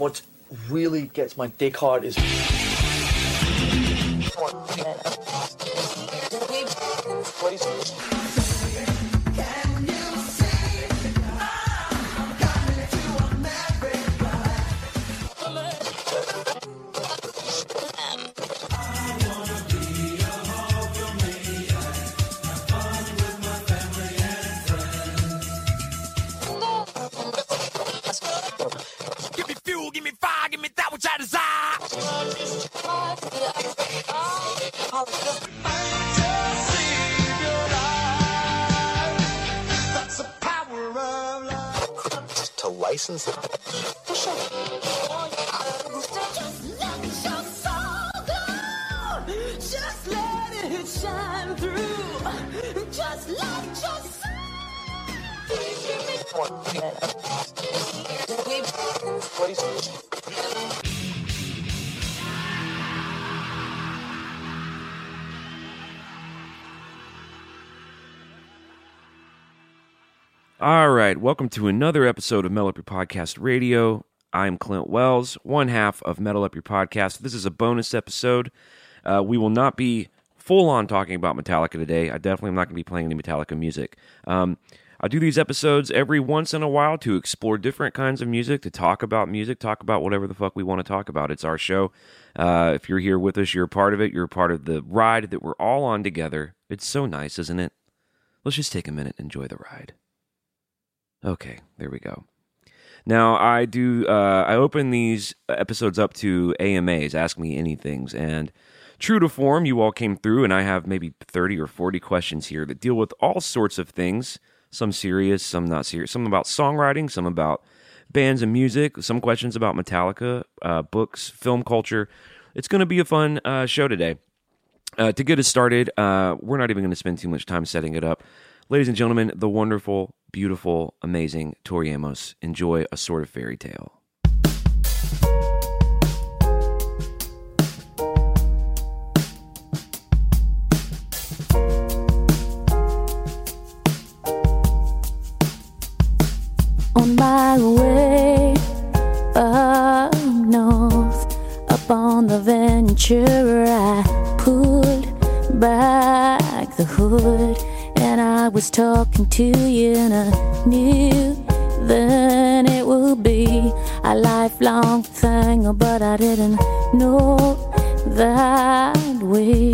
What really gets my dick hard is license it. Shine through. Just let All right, welcome to another episode of Metal Up Your Podcast Radio. I'm Clint Wells, one half of Metal Up Your Podcast. This is a bonus episode. Uh, we will not be full on talking about Metallica today. I definitely am not going to be playing any Metallica music. Um, I do these episodes every once in a while to explore different kinds of music, to talk about music, talk about whatever the fuck we want to talk about. It's our show. Uh, if you're here with us, you're a part of it. You're a part of the ride that we're all on together. It's so nice, isn't it? Let's just take a minute and enjoy the ride. Okay, there we go. Now I do. Uh, I open these episodes up to AMAs, ask me anything's, and true to form, you all came through, and I have maybe thirty or forty questions here that deal with all sorts of things. Some serious, some not serious. Some about songwriting, some about bands and music. Some questions about Metallica, uh, books, film culture. It's going to be a fun uh, show today. Uh, to get us started, uh, we're not even going to spend too much time setting it up. Ladies and gentlemen, the wonderful, beautiful, amazing Tori Amos. Enjoy a sort of fairy tale. on my way up north, up on the Ventura. I pulled back the hood and I was talking to you, and I knew then it would be a lifelong thing, but I didn't know that we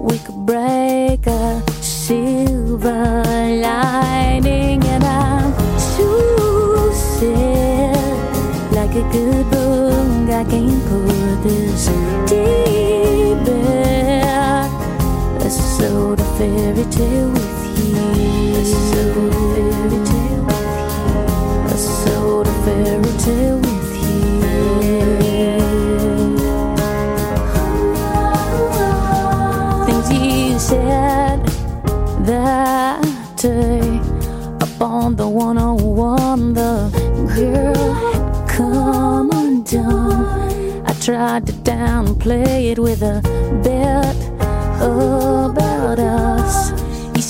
we could break a silver lining, and I'm too sad like a good book. I can't put this deep back. A sort of fairy tale tried to downplay it with a bet about us.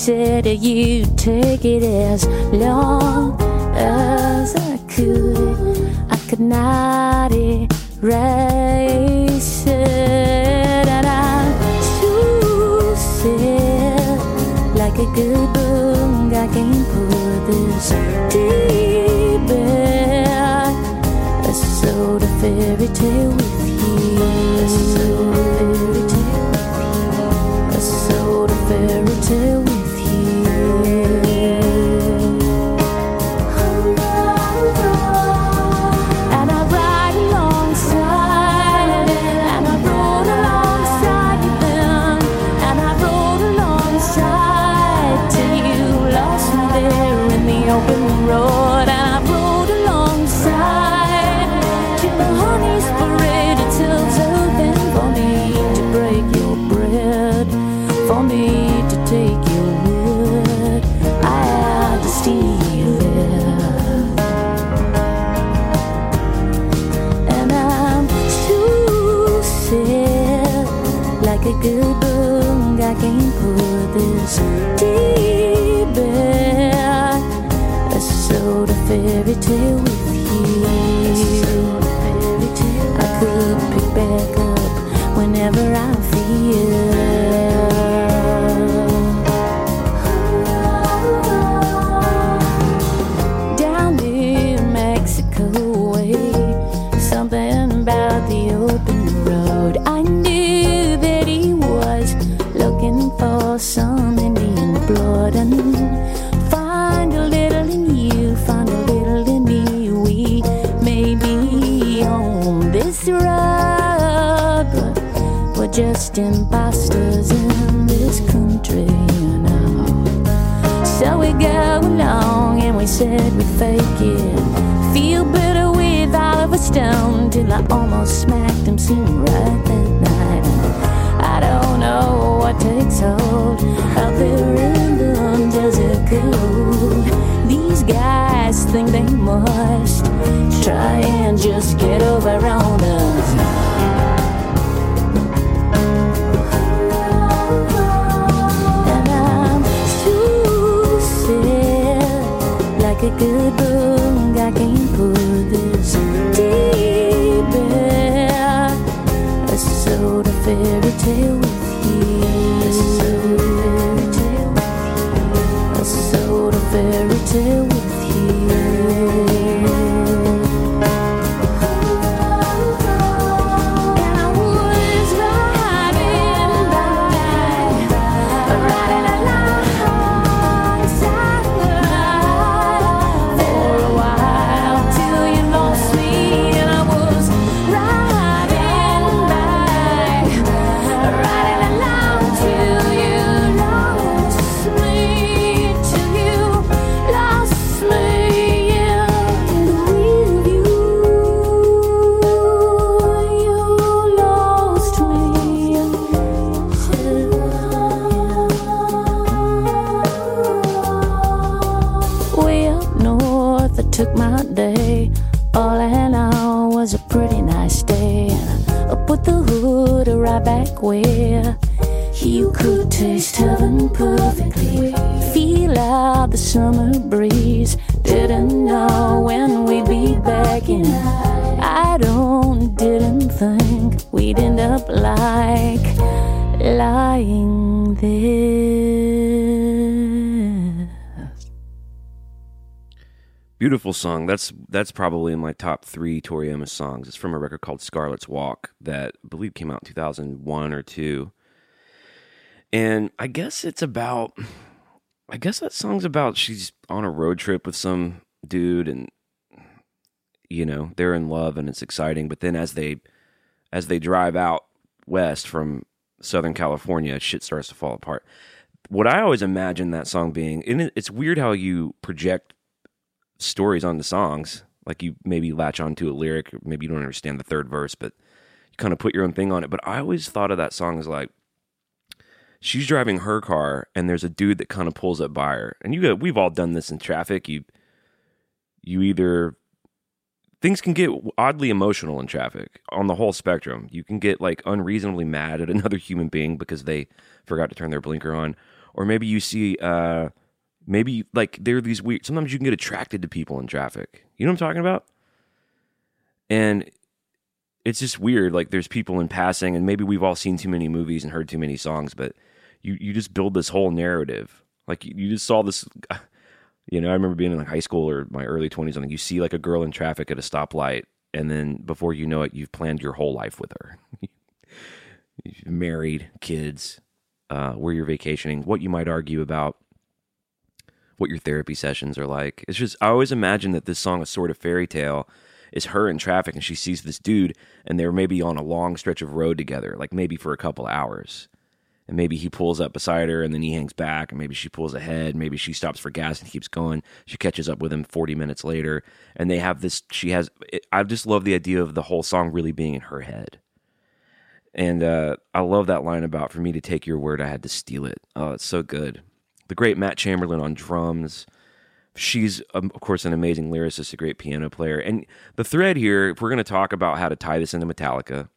That you'd take it as long as I could. I could not erase it, and I'm too sad like a good book. I can't put this deep back. A sort of fairy tale we fake it. Feel better with Oliver Stone till I almost smacked him, seemed right that night. I don't know what takes hold out there in the desert cold. These guys think they must try and just get over on us. Can't put this deep a soda fairy tale right Song. That's that's probably in my top three Tori Amos songs. It's from a record called Scarlet's Walk that I believe came out in 2001 or two. And I guess it's about, I guess that song's about she's on a road trip with some dude and, you know, they're in love and it's exciting. But then as they, as they drive out west from Southern California, shit starts to fall apart. What I always imagine that song being, and it's weird how you project stories on the songs. Like you maybe latch onto a lyric, maybe you don't understand the third verse, but you kind of put your own thing on it. But I always thought of that song as like she's driving her car and there's a dude that kind of pulls up by her. And you got, we've all done this in traffic. You you either things can get oddly emotional in traffic on the whole spectrum. You can get like unreasonably mad at another human being because they forgot to turn their blinker on, or maybe you see uh maybe like there are these weird. Sometimes you can get attracted to people in traffic. You know what I'm talking about? And it's just weird. Like there's people in passing, and maybe we've all seen too many movies and heard too many songs, but you you just build this whole narrative. Like you, just saw this. You know, I remember being in like high school or my early 20s, and you see like a girl in traffic at a stoplight, and then before you know it, you've planned your whole life with her. Married, kids, uh, where you're vacationing, what you might argue about, what your therapy sessions are like. It's just I always imagine that this song, a sort of fairy tale, is her in traffic and she sees this dude and they're maybe on a long stretch of road together, like maybe for a couple hours. And maybe he pulls up beside her and then he hangs back and maybe she pulls ahead, maybe she stops for gas and keeps going. She catches up with him 40 minutes later and they have this she has I just love the idea of the whole song really being in her head. And uh, I love that line about for me to take your word, I had to steal it. Oh, it's so good. The great Matt Chamberlain on drums. She's, um, of course, an amazing lyricist, a great piano player. And the thread here, if we're going to talk about how to tie this into Metallica,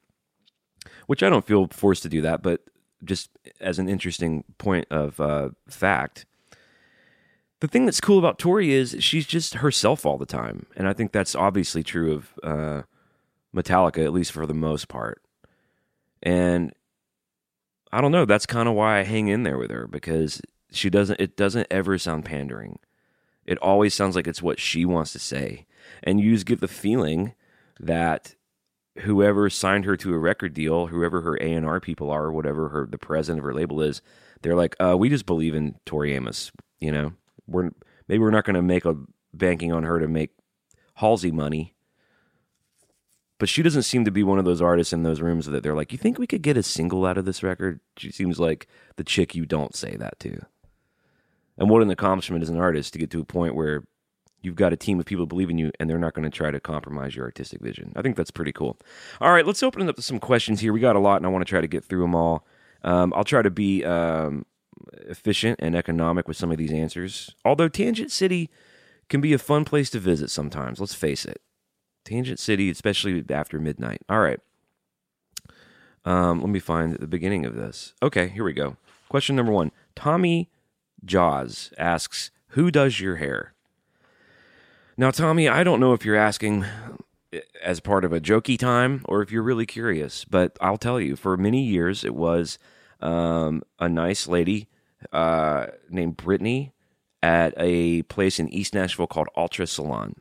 which I don't feel forced to do that, but just as an interesting point of uh, fact, the thing that's cool about Tori is she's just herself all the time. And I think that's obviously true of uh, Metallica, at least for the most part. And I don't know, that's kind of why I hang in there with her because she doesn't it doesn't ever sound pandering. It always sounds like it's what she wants to say. And you just get the feeling that whoever signed her to a record deal, whoever her A and R people are, whatever her the president of her label is, they're like, uh, we just believe in Tori Amos. You know, we're maybe we're not going to make a banking on her to make Halsey money, but she doesn't seem to be one of those artists in those rooms that they're like, "You think we could get a single out of this record?" She seems like the chick you don't say that to. And what an accomplishment as an artist to get to a point where you've got a team of people in you and they're not going to try to compromise your artistic vision. I think that's pretty cool. All right, let's open it up to some questions here. We got a lot and I want to try to get through them all. Um, I'll try to be um, efficient and economic with some of these answers. Although Tangent City can be a fun place to visit sometimes, let's face it. Tangent City, especially after midnight. All right. Um, let me find the beginning of this. Okay, here we go. Question number one Tommy Jaws asks, Who does your hair? Now, Tommy, I don't know if you're asking as part of a jokey time or if you're really curious, but I'll tell you, for many years, it was um, a nice lady uh, named Brittany at a place in East Nashville called Ultra Salon.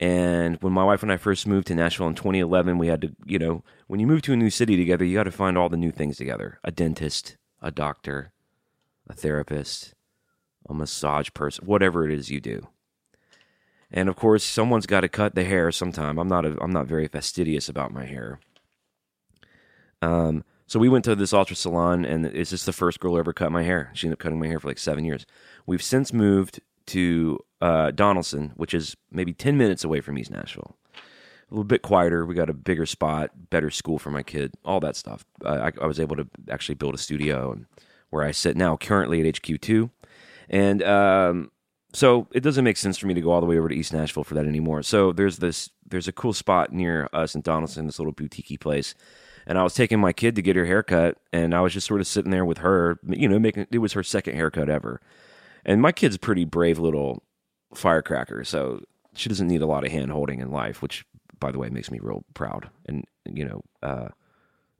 And when my wife and I first moved to Nashville in 2011, we had to, you know, when you move to a new city together, you got to find all the new things together a dentist, a doctor, a therapist, a massage person, whatever it is you do. And of course, someone's got to cut the hair sometime. I'm not a, I'm not very fastidious about my hair. Um, so we went to this ultra salon, and it's just the first girl who ever cut my hair. She ended up cutting my hair for like seven years. We've since moved to uh, Donelson, which is maybe ten minutes away from East Nashville. A little bit quieter. We got a bigger spot, better school for my kid, all that stuff. I, I was able to actually build a studio and where I sit now, currently at HQ2, and um, so it doesn't make sense for me to go all the way over to East Nashville for that anymore. So there's this there's a cool spot near us in Donelson, this little boutique place. And I was taking my kid to get her haircut, and I was just sort of sitting there with her, you know, making it was her second haircut ever. And my kid's a pretty brave little firecracker, so she doesn't need a lot of hand holding in life, which by the way makes me real proud and you know, uh,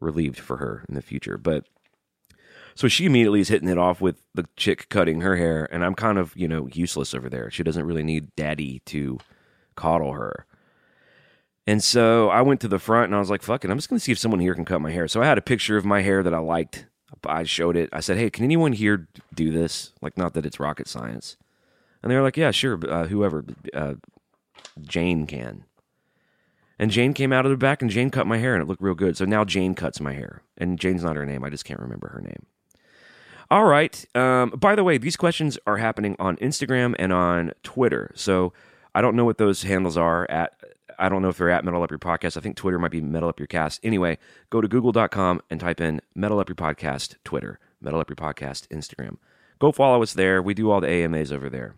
relieved for her in the future. But so she immediately is hitting it off with the chick cutting her hair, and I'm kind of, you know, useless over there. She doesn't really need daddy to coddle her. And so I went to the front and I was like, fuck it, I'm just going to see if someone here can cut my hair. So I had a picture of my hair that I liked. I showed it. I said, hey, can anyone here do this? Like, not that it's rocket science. And they were like, yeah, sure, uh, whoever. Uh, Jane can. And Jane came out of the back and Jane cut my hair and it looked real good. So now Jane cuts my hair. And Jane's not her name. I just can't remember her name. All right. Um, by the way, these questions are happening on Instagram and on Twitter. So I don't know what those handles are at. I don't know if they're at Metal Up Your Podcast. I think Twitter might be Metal Up Your Cast. Anyway, go to google.com and type in Metal Up Your Podcast Twitter, Metal Up Your Podcast Instagram. Go follow us there. We do all the AMAs over there.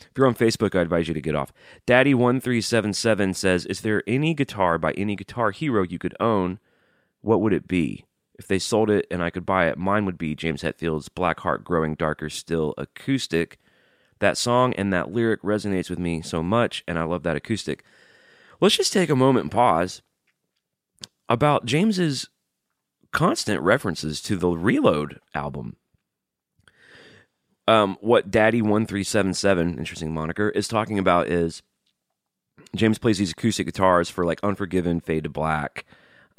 If you're on Facebook, I advise you to get off. Daddy1377 says, Is there any guitar by any guitar hero you could own? What would it be? If they sold it and I could buy it, mine would be James Hetfield's Black Heart Growing Darker Still acoustic. That song and that lyric resonates with me so much, and I love that acoustic. Let's just take a moment and pause about James's constant references to the Reload album. Um, what Daddy one three seven seven, interesting moniker, is talking about is James plays these acoustic guitars for like Unforgiven, Fade to Black,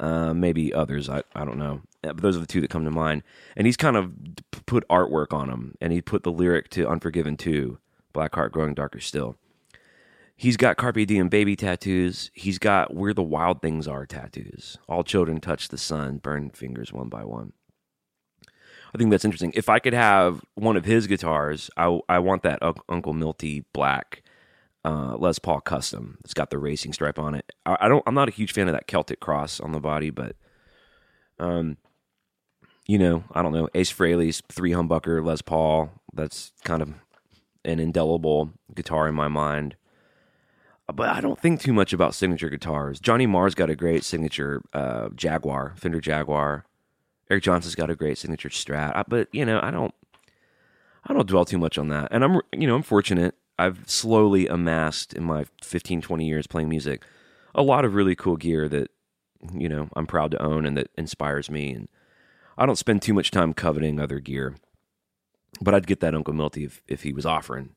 uh, maybe others. I, I don't know. Uh, But those are the two that come to mind. And he's kind of put artwork on them, and he put the lyric to Unforgiven 2, Black Heart Growing Darker Still. He's got Carpe Diem baby tattoos. He's got Where the Wild Things Are tattoos. All children touch the sun, burn fingers one by one. I think that's interesting. If I could have one of his guitars, I, I want that Uncle Milty black uh, Les Paul custom. It's got the racing stripe on it. I, I don't. I'm not a huge fan of that Celtic cross on the body, but um, you know, I don't know. Ace Frehley's three humbucker Les Paul. That's kind of an indelible guitar in my mind. But I don't think too much about signature guitars. Johnny Marr's got a great signature uh, Jaguar, Fender Jaguar. Eric Johnson's got a great signature Strat. I- But you know, I don't. I don't dwell too much on that. And I'm, you know, I'm fortunate. I've slowly amassed in my 15, 20 years playing music a lot of really cool gear that, you know, I'm proud to own and that inspires me. And I don't spend too much time coveting other gear, but I'd get that Uncle Milty if, if he was offering.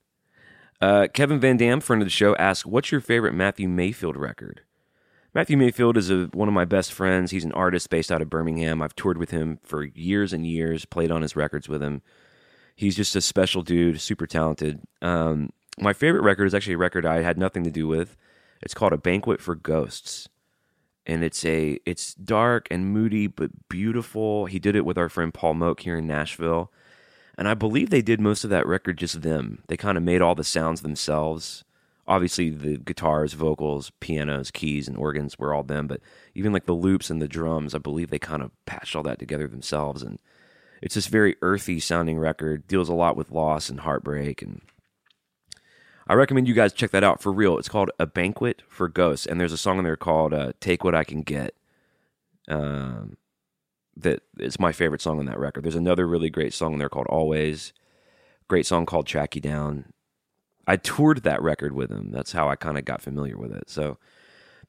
Uh, Kevin Van Dam, friend of the show, asks, What's your favorite Matthew Mayfield record? Matthew Mayfield is a, one of my best friends. He's an artist based out of Birmingham. I've toured with him for years and years, played on his records with him. He's just a special dude, super talented. Um, my favorite record is actually a record I had nothing to do with. It's called A Banquet for Ghosts. And it's a it's dark and moody but beautiful. He did it with our friend Paul Moak here in Nashville, and I believe they did most of that record just them. They kind of made all the sounds themselves. Obviously, the guitars, vocals, pianos, keys, and organs were all them, but even like the loops and the drums, I believe they kind of patched all that together themselves. And it's this very earthy sounding record. Deals a lot with loss and heartbreak, and I recommend you guys check that out for real. It's called A Banquet for Ghosts, and there's a song in there called uh, "Take What I Can Get." Um, that is my favorite song on that record. There's another really great song in there called "Always." Great song called "Track You Down." I toured that record with him. That's how I kind of got familiar with it. So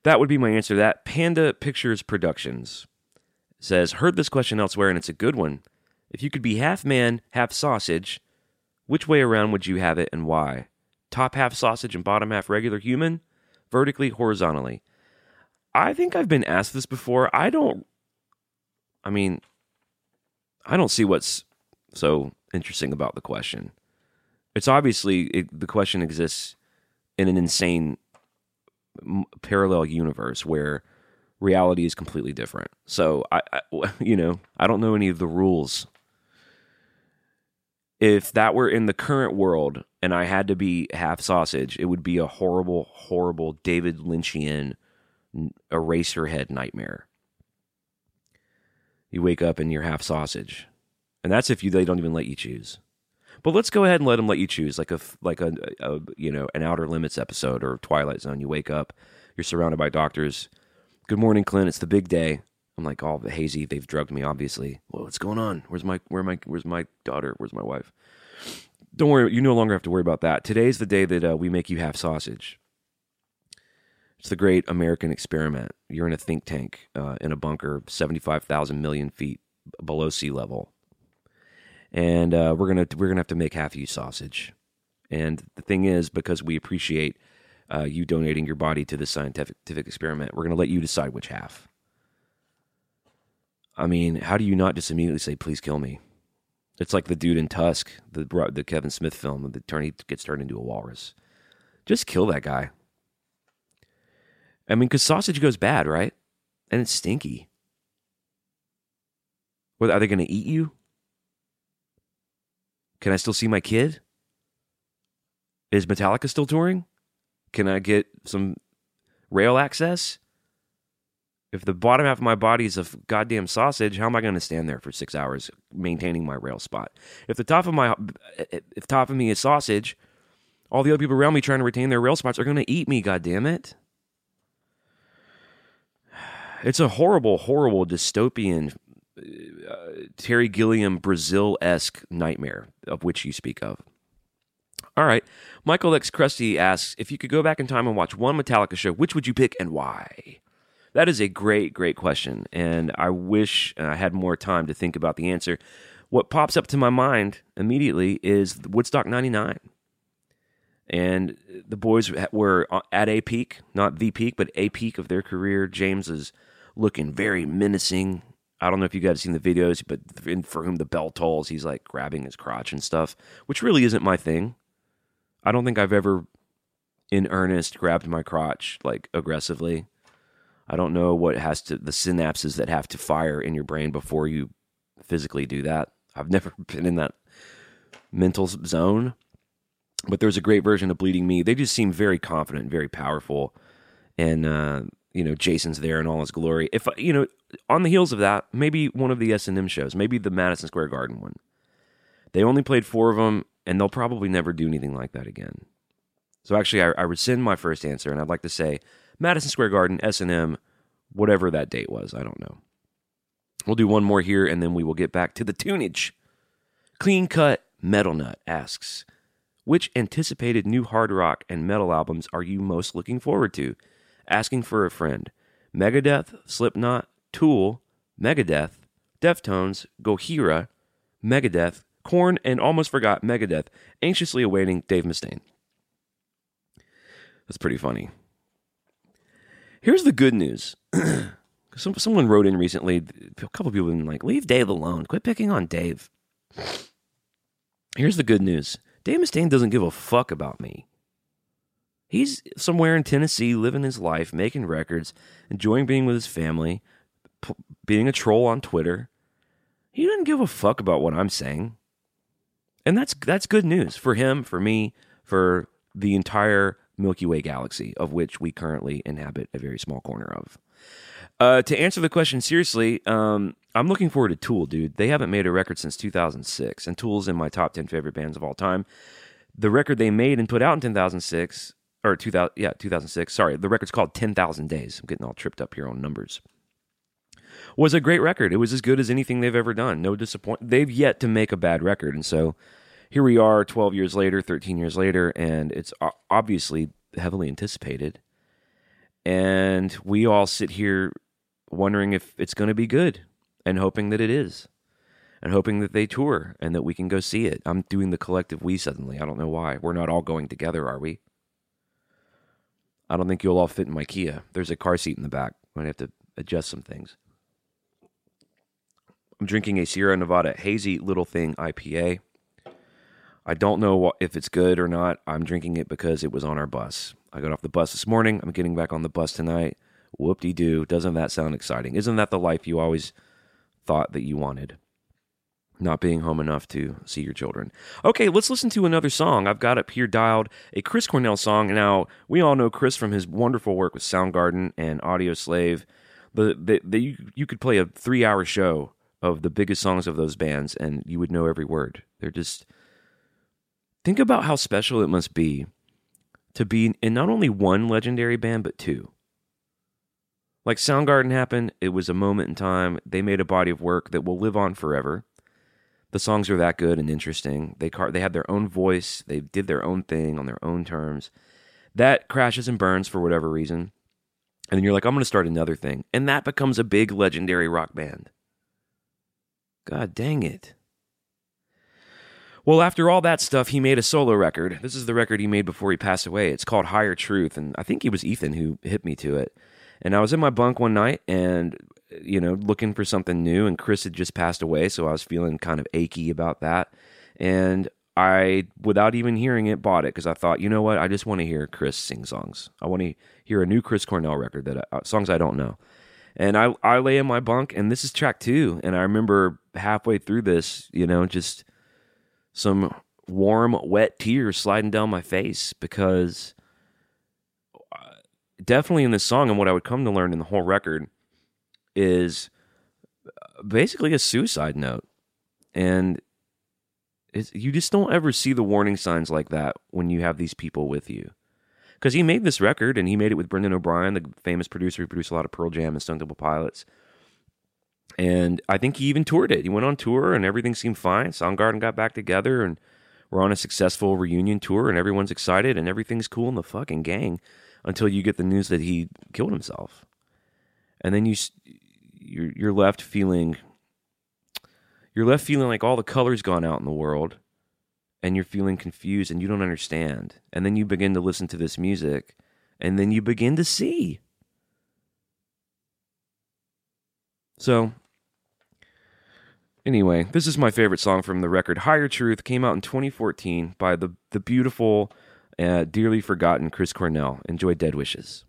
that would be my answer to that. Panda Pictures Productions says, Heard this question elsewhere, and it's a good one. If you could be half man, half sausage, which way around would you have it and why? Top half sausage and bottom half regular human? Vertically, horizontally? I think I've been asked this before. I don't, I mean, I don't see what's so interesting about the question. It's obviously, it, the question exists in an insane parallel universe where reality is completely different. So I, I, you know, I don't know any of the rules. If that were in the current world and I had to be half sausage, it would be a horrible, horrible David Lynchian eraserhead nightmare. You wake up and you're half sausage, and that's if you they don't even let you choose. But let's go ahead and let them let you choose, like a like a, a you know an Outer Limits episode or Twilight Zone. You wake up, you're surrounded by doctors. Good morning, Clint. It's the big day. I'm like all hazy. They've drugged me, obviously. Well, what's going on? Where's my where my where's my daughter? Where's my wife? Don't worry. You no longer have to worry about that. Today's the day that uh, we make you half sausage. It's the great American experiment. You're in a think tank uh, in a bunker, 75,000 million feet below sea level, and uh, we're gonna we're gonna have to make half you sausage. And the thing is, because we appreciate uh, you donating your body to this scientific experiment, we're gonna let you decide which half. I mean, how do you not just immediately say, "Please kill me"? It's like the dude in Tusk, the the Kevin Smith film, the he gets turned into a walrus. Just kill that guy. I mean, because sausage goes bad, right? And it's stinky. What are they going to eat you? Can I still see my kid? Is Metallica still touring? Can I get some rail access? If the bottom half of my body is a goddamn sausage, how am I going to stand there for six hours maintaining my rail spot? If the top of my eh, eh, if top of me is sausage, all the other people around me trying to retain their rail spots are going to eat me. Goddamn it! It's a horrible, horrible dystopian eh, uh, Terry Gilliam Brazil esque nightmare of which you speak of. All right. Michael X. Krusty asks if you could go back in time and watch one Metallica show, which would you pick and why? That is a great, great question. And I wish uh, I had more time to think about the answer. What pops up to my mind immediately is Woodstock 99. And the boys were uh, at a peak, not the peak, but a peak of their career. James is looking very menacing. I don't know if you guys have seen the videos, but for whom the bell tolls, he's like grabbing his crotch and stuff, which really isn't my thing. I don't think I've ever, in earnest, grabbed my crotch like aggressively. I don't know what has to the synapses that have to fire in your brain before you physically do that. I've never been in that mental zone. But there's a great version of Bleeding Me. They just seem very confident, very powerful, and uh, you know Jason's there in all his glory. If you know, on the heels of that, maybe one of the S and M shows, maybe the Madison Square Garden one. They only played four of them, and they'll probably never do anything like that again. So actually, I, I rescind my first answer, and I'd like to say Madison Square Garden, S and M, whatever that date was. I don't know. We'll do one more here, and then we will get back to the tunage. Clean Cut Metal Nut asks, which anticipated new hard rock and metal albums are you most looking forward to? Asking for a friend. Megadeth, Slipknot, Tool, Megadeth, Deftones, Gojira, Megadeth, Korn, and almost forgot Megadeth, anxiously awaiting Dave Mustaine. That's pretty funny. Here's the good news. Some, someone wrote in recently, a couple people have been like, leave Dave alone. Quit picking on Dave. Here's the good news Dave Mustaine doesn't give a fuck about me. He's somewhere in Tennessee living his life, making records, enjoying being with his family, p- being a troll on Twitter. He doesn't give a fuck about what I'm saying. And that's that's good news for him, for me, for the entire Milky Way galaxy of which we currently inhabit a very small corner of. Uh, to answer the question seriously, um, I'm looking forward to Tool, dude. They haven't made a record since 2006, and Tool's in my top 10 favorite bands of all time. The record they made and put out in 2006, or 2000, yeah, 2006. Sorry, the record's called 10,000 Days. I'm getting all tripped up here on numbers. Was a great record. It was as good as anything they've ever done. No disappointment. They've yet to make a bad record, and so here we are, 12 years later, 13 years later, and it's obviously heavily anticipated. And we all sit here wondering if it's going to be good and hoping that it is and hoping that they tour and that we can go see it. I'm doing the collective we suddenly. I don't know why. We're not all going together, are we? I don't think you'll all fit in my Kia. There's a car seat in the back. I'm going to have to adjust some things. I'm drinking a Sierra Nevada Hazy Little Thing IPA. I don't know if it's good or not. I'm drinking it because it was on our bus. I got off the bus this morning. I'm getting back on the bus tonight. Whoop de doo. Doesn't that sound exciting? Isn't that the life you always thought that you wanted? Not being home enough to see your children. Okay, let's listen to another song. I've got up here dialed a Chris Cornell song. Now, we all know Chris from his wonderful work with Soundgarden and Audioslave. The, the, the, you, you could play a three hour show of the biggest songs of those bands and you would know every word. They're just. Think about how special it must be to be in not only one legendary band, but two. Like Soundgarden happened, it was a moment in time. They made a body of work that will live on forever. The songs are that good and interesting. They car- they had their own voice. They did their own thing on their own terms. That crashes and burns for whatever reason. And then you're like, I'm going to start another thing. And that becomes a big legendary rock band. God dang it. Well, after all that stuff, he made a solo record. This is the record he made before he passed away. It's called Higher Truth, and I think it was Ethan who hit me to it. And I was in my bunk one night and, you know, looking for something new, and Chris had just passed away, so I was feeling kind of achy about that. And I, without even hearing it, bought it because I thought, you know what? I just want to hear Chris sing songs. I want to hear a new Chris Cornell record that uh, songs I don't know. And I, I lay in my bunk, and this is track two. And I remember halfway through this, you know, just some warm, wet tears sliding down my face because uh, definitely in this song, and what I would come to learn in the whole record is uh, basically a suicide note. And you just don't ever see the warning signs like that when you have these people with you. Because he made this record and he made it with Brendan O'Brien, the famous producer who produced a lot of Pearl Jam and Stone Temple Pilots. And I think he even toured it. He went on tour and everything seemed fine. Soundgarden got back together and we're on a successful reunion tour and everyone's excited and everything's cool in the fucking gang until you get the news that he killed himself. And then you you're left feeling you're left feeling like all the colors gone out in the world and you're feeling confused and you don't understand. And then you begin to listen to this music and then you begin to see. So Anyway, this is my favorite song from the record. Higher Truth came out in 2014 by the the beautiful, uh, dearly forgotten Chris Cornell. Enjoy Dead Wishes.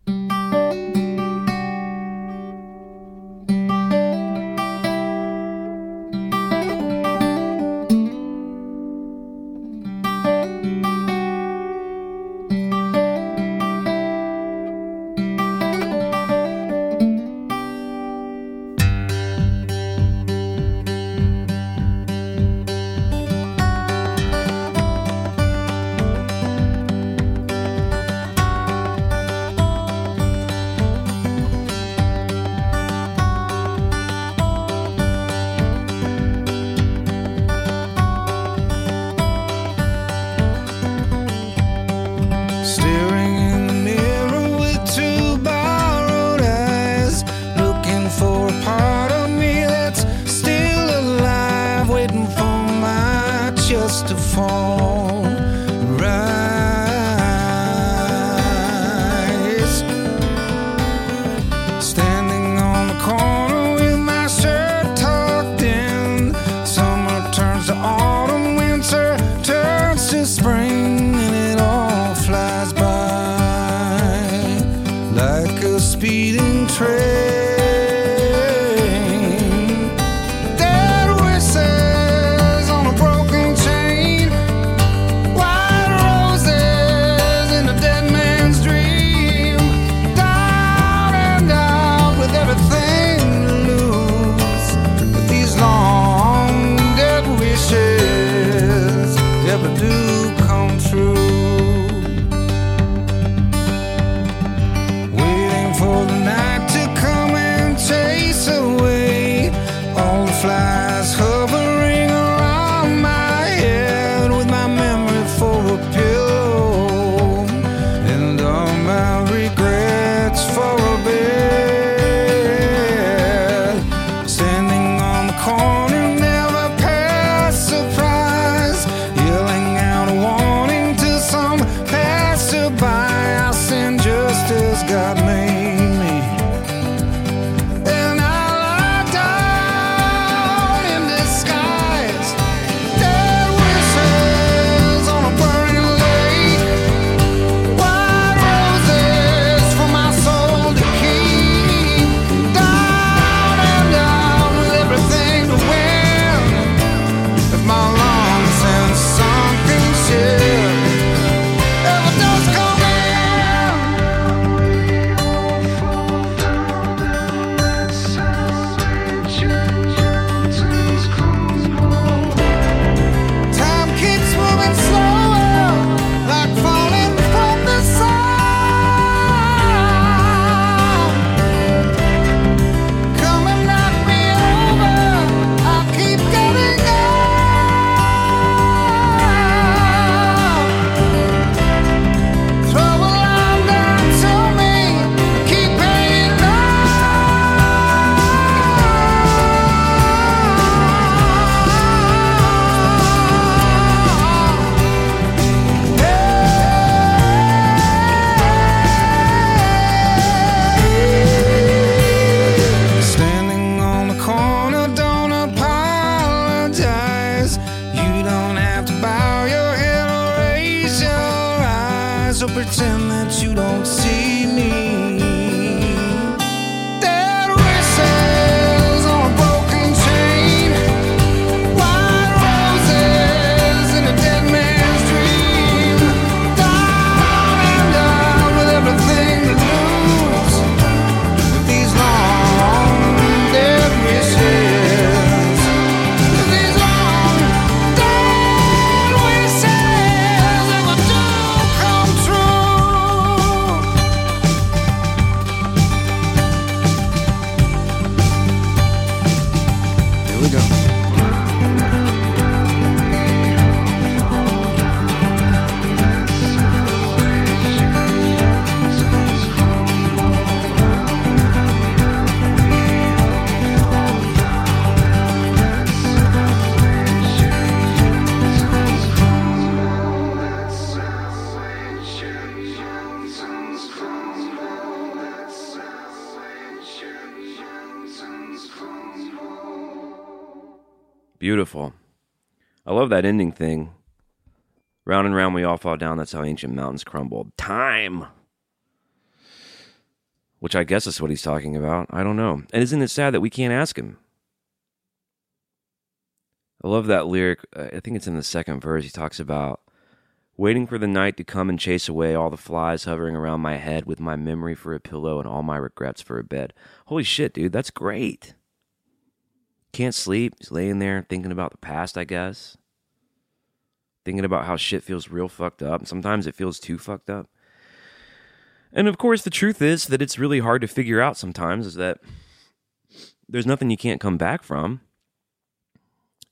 That ending thing. Round and round we all fall down. That's how ancient mountains crumbled. Time. Which I guess is what he's talking about. I don't know. And isn't it sad that we can't ask him? I love that lyric. Uh, I think it's in the second verse. He talks about waiting for the night to come and chase away all the flies hovering around my head with my memory for a pillow and all my regrets for a bed. Holy shit, dude. That's great. Can't sleep. He's laying there thinking about the past, I guess. Thinking about how shit feels real fucked up. Sometimes it feels too fucked up. And of course, the truth is that it's really hard to figure out sometimes is that there's nothing you can't come back from.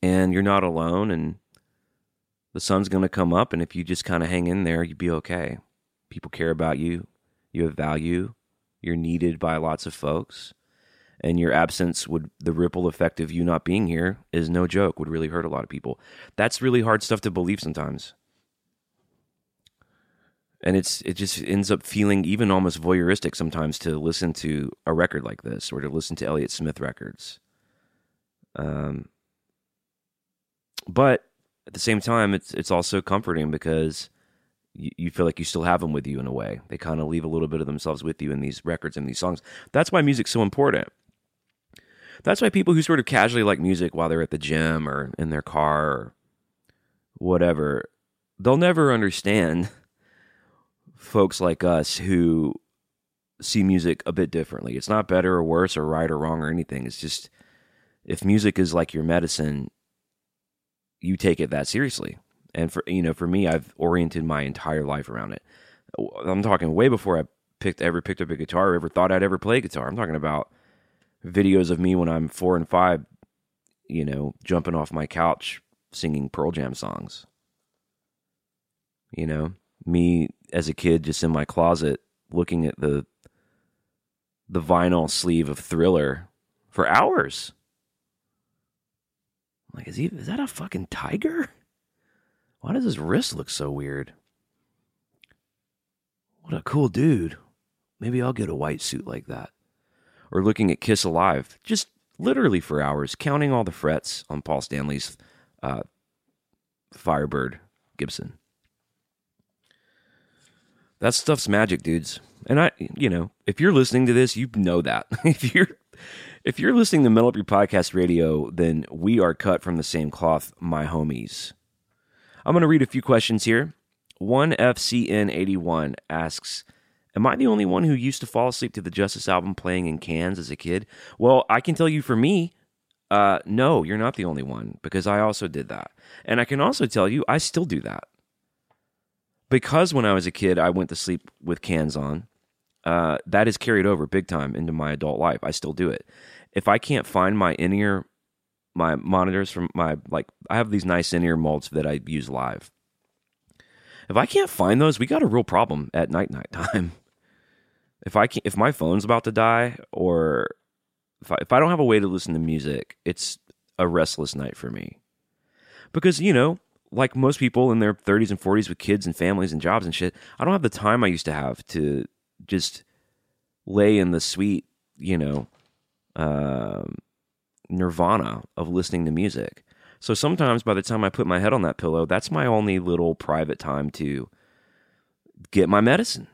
And you're not alone, and the sun's going to come up. And if you just kind of hang in there, you'd be okay. People care about you, you have value, you're needed by lots of folks and your absence would the ripple effect of you not being here is no joke would really hurt a lot of people. That's really hard stuff to believe sometimes. And it's it just ends up feeling even almost voyeuristic sometimes to listen to a record like this or to listen to Elliott Smith records. Um but at the same time it's it's also comforting because you, you feel like you still have them with you in a way. They kind of leave a little bit of themselves with you in these records and these songs. That's why music's so important that's why people who sort of casually like music while they're at the gym or in their car or whatever, they'll never understand folks like us who see music a bit differently. It's not better or worse or right or wrong or anything. It's just if music is like your medicine, you take it that seriously. And for you know, for me, I've oriented my entire life around it. I'm talking way before I picked ever picked up a guitar or ever thought I'd ever play guitar. I'm talking about videos of me when I'm four and five, you know, jumping off my couch singing Pearl Jam songs. You know, me as a kid just in my closet looking at the the vinyl sleeve of Thriller for hours. Like, is he is that a fucking tiger? Why does his wrist look so weird? What a cool dude. Maybe I'll get a white suit like that. Or looking at Kiss Alive, just literally for hours, counting all the frets on Paul Stanley's uh, Firebird Gibson. That stuff's magic, dudes. And I, you know, if you're listening to this, you know that. if you're if you're listening to Metal Up Your Podcast Radio, then we are cut from the same cloth, my homies. I'm going to read a few questions here. One FCN81 asks, Am I the only one who used to fall asleep to the Justice album playing in cans as a kid? Well, I can tell you for me, uh, no, you're not the only one because I also did that. And I can also tell you, I still do that. Because when I was a kid, I went to sleep with cans on, uh, that is carried over big time into my adult life. I still do it. If I can't find my in ear, my monitors from my, like, I have these nice in ear molds that I use live. If I can't find those, we got a real problem at night, night time. If I can if my phone's about to die, or if I, if I don't have a way to listen to music, it's a restless night for me. Because you know, like most people in their 30s and 40s with kids and families and jobs and shit, I don't have the time I used to have to just lay in the sweet, you know, um, nirvana of listening to music. So sometimes by the time I put my head on that pillow, that's my only little private time to get my medicine.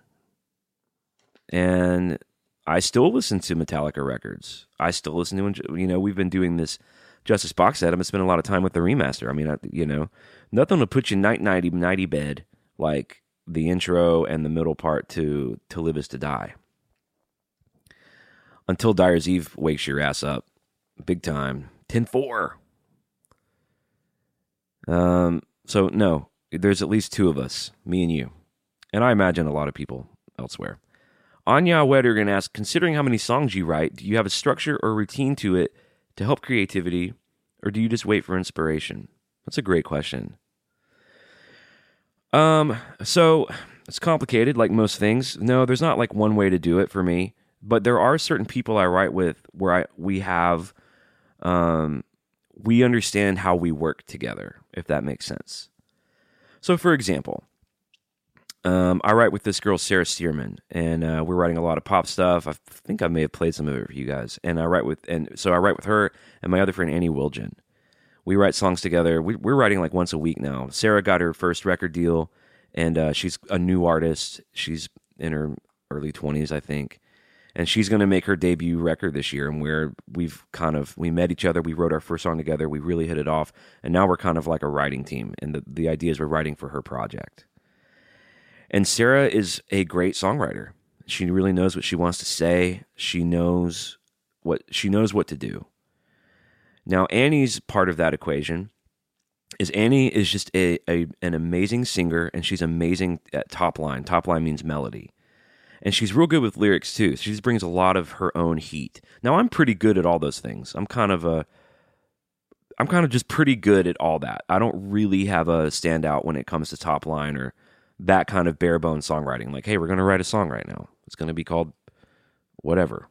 And I still listen to Metallica records. I still listen to, you know, we've been doing this Justice box set. I've been spending a lot of time with the remaster. I mean, I, you know, nothing will put you night nighty nighty bed like the intro and the middle part to To Live Is to Die. Until Dyer's Eve wakes your ass up. Big time. 10 4. Um, so, no, there's at least two of us, me and you. And I imagine a lot of people elsewhere. Anya Weddergan asks, considering how many songs you write, do you have a structure or routine to it to help creativity, or do you just wait for inspiration? That's a great question. Um, so it's complicated, like most things. No, there's not like one way to do it for me, but there are certain people I write with where I we have, um, we understand how we work together, if that makes sense. So, for example, um, I write with this girl Sarah Stearman, and uh, we're writing a lot of pop stuff. I think I may have played some of it for you guys. And I write with, and so I write with her and my other friend Annie Wilgen. We write songs together. We, we're writing like once a week now. Sarah got her first record deal, and uh, she's a new artist. She's in her early twenties, I think, and she's going to make her debut record this year. And we're we've kind of we met each other. We wrote our first song together. We really hit it off, and now we're kind of like a writing team. And the the idea is we're writing for her project. And Sarah is a great songwriter. She really knows what she wants to say. She knows what she knows what to do. Now Annie's part of that equation is Annie is just a, a an amazing singer and she's amazing at top line. Top line means melody. And she's real good with lyrics too. She just brings a lot of her own heat. Now I'm pretty good at all those things. I'm kind of a I'm kind of just pretty good at all that. I don't really have a standout when it comes to top line or that kind of bare bones songwriting. Like, hey, we're going to write a song right now. It's going to be called whatever.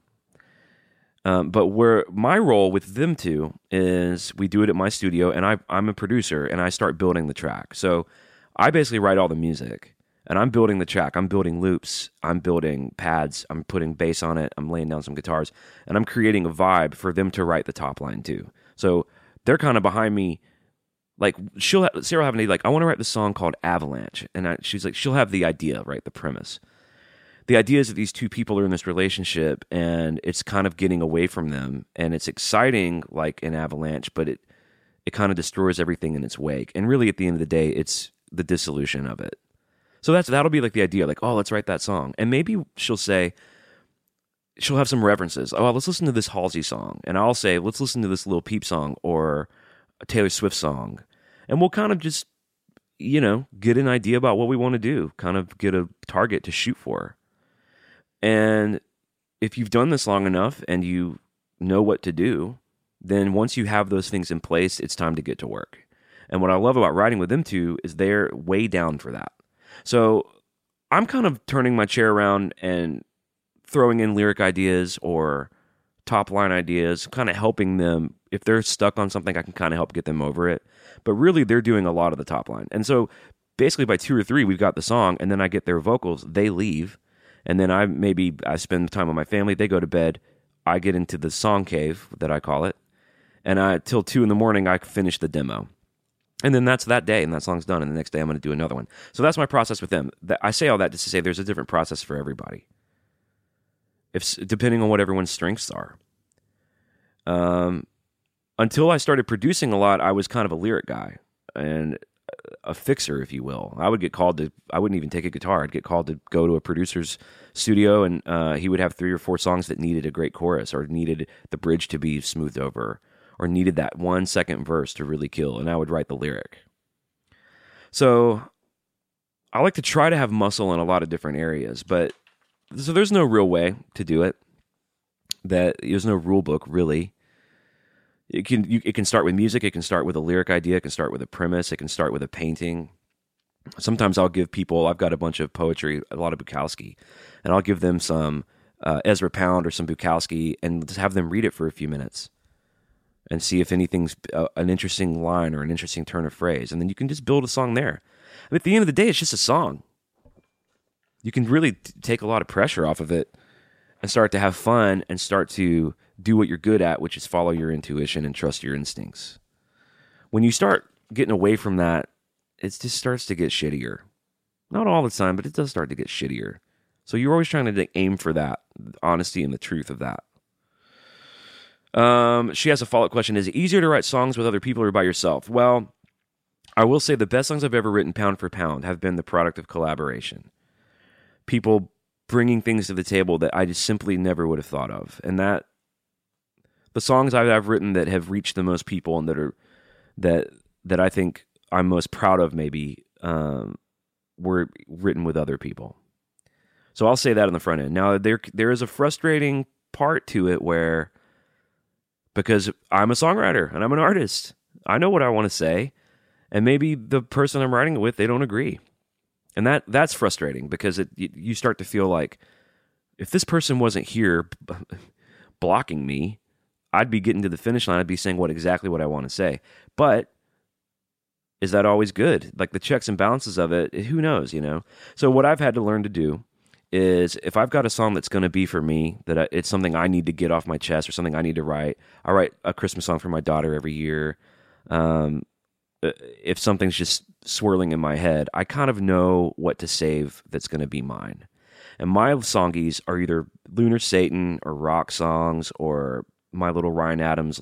Um, but where my role with them two is we do it at my studio, and I, I'm a producer, and I start building the track. So I basically write all the music, and I'm building the track. I'm building loops. I'm building pads. I'm putting bass on it. I'm laying down some guitars, and I'm creating a vibe for them to write the top line too. So they're kind of behind me like she'll have, Sarah have an idea like I want to write this song called Avalanche, and I, she's like she'll have the idea, right, the premise. The idea is that these two people are in this relationship, and it's kind of getting away from them, and it's exciting like an avalanche, but it it kind of destroys everything in its wake. And really, at the end of the day, it's the dissolution of it. So that's that'll be like the idea, like oh, let's write that song, and maybe she'll say she'll have some references. Oh, let's listen to this Halsey song, and I'll say let's listen to this Lil Peep song or a Taylor Swift song, and we'll kind of just you know get an idea about what we want to do kind of get a target to shoot for and if you've done this long enough and you know what to do then once you have those things in place, it's time to get to work. And what I love about writing with them two is they're way down for that. So I'm kind of turning my chair around and throwing in lyric ideas or top line ideas, kind of helping them. If they're stuck on something, I can kind of help get them over it. But really, they're doing a lot of the top line. And so basically, by two or three, we've got the song, and then I get their vocals. They leave, and then I maybe I spend the time with my family. They go to bed. I get into the song cave that I call it, and I till two in the morning I finish the demo. And then that's that day, and that song's done. And the next day, I'm going to do another one. So that's my process with them. I say all that just to say there's a different process for everybody, if depending on what everyone's strengths are. Um, until I started producing a lot, I was kind of a lyric guy and a fixer, if you will. I would get called to. I wouldn't even take a guitar. I'd get called to go to a producer's studio, and uh, he would have three or four songs that needed a great chorus, or needed the bridge to be smoothed over, or needed that one second verse to really kill, and I would write the lyric. So I like to try to have muscle in a lot of different areas, but so there's no real way to do it. That there's no rule book really. It can you, it can start with music. It can start with a lyric idea. It can start with a premise. It can start with a painting. Sometimes I'll give people. I've got a bunch of poetry, a lot of Bukowski, and I'll give them some uh, Ezra Pound or some Bukowski, and just have them read it for a few minutes, and see if anything's uh, an interesting line or an interesting turn of phrase, and then you can just build a song there. At the end of the day, it's just a song. You can really t- take a lot of pressure off of it and start to have fun and start to do what you're good at, which is follow your intuition and trust your instincts. When you start getting away from that, it just starts to get shittier. Not all the time, but it does start to get shittier. So you're always trying to aim for that honesty and the truth of that. Um, she has a follow up question: Is it easier to write songs with other people or by yourself? Well, I will say the best songs I've ever written, pound for pound, have been the product of collaboration. People bringing things to the table that I just simply never would have thought of, and that the songs I've, written that have reached the most people and that are that that I think I'm most proud of, maybe um, were written with other people. So I'll say that on the front end. Now there there is a frustrating part to it where because I'm a songwriter and I'm an artist, I know what I want to say, and maybe the person I'm writing it with they don't agree, and that that's frustrating because it you, start to feel like if this person wasn't here blocking me, I'd be getting to the finish line. I'd be saying what exactly what I want to say, but is that always good? Like the checks and balances of it, who knows, you know? So what I've had to learn to do is if I've got a song that's going to be for me, that it's something I need to get off my chest or something I need to write. I write a Christmas song for my daughter every year. Um, if something's just swirling in my head, I kind of know what to save that's going to be mine. And my songies are either Lunar Satan or rock songs or my little Ryan Adams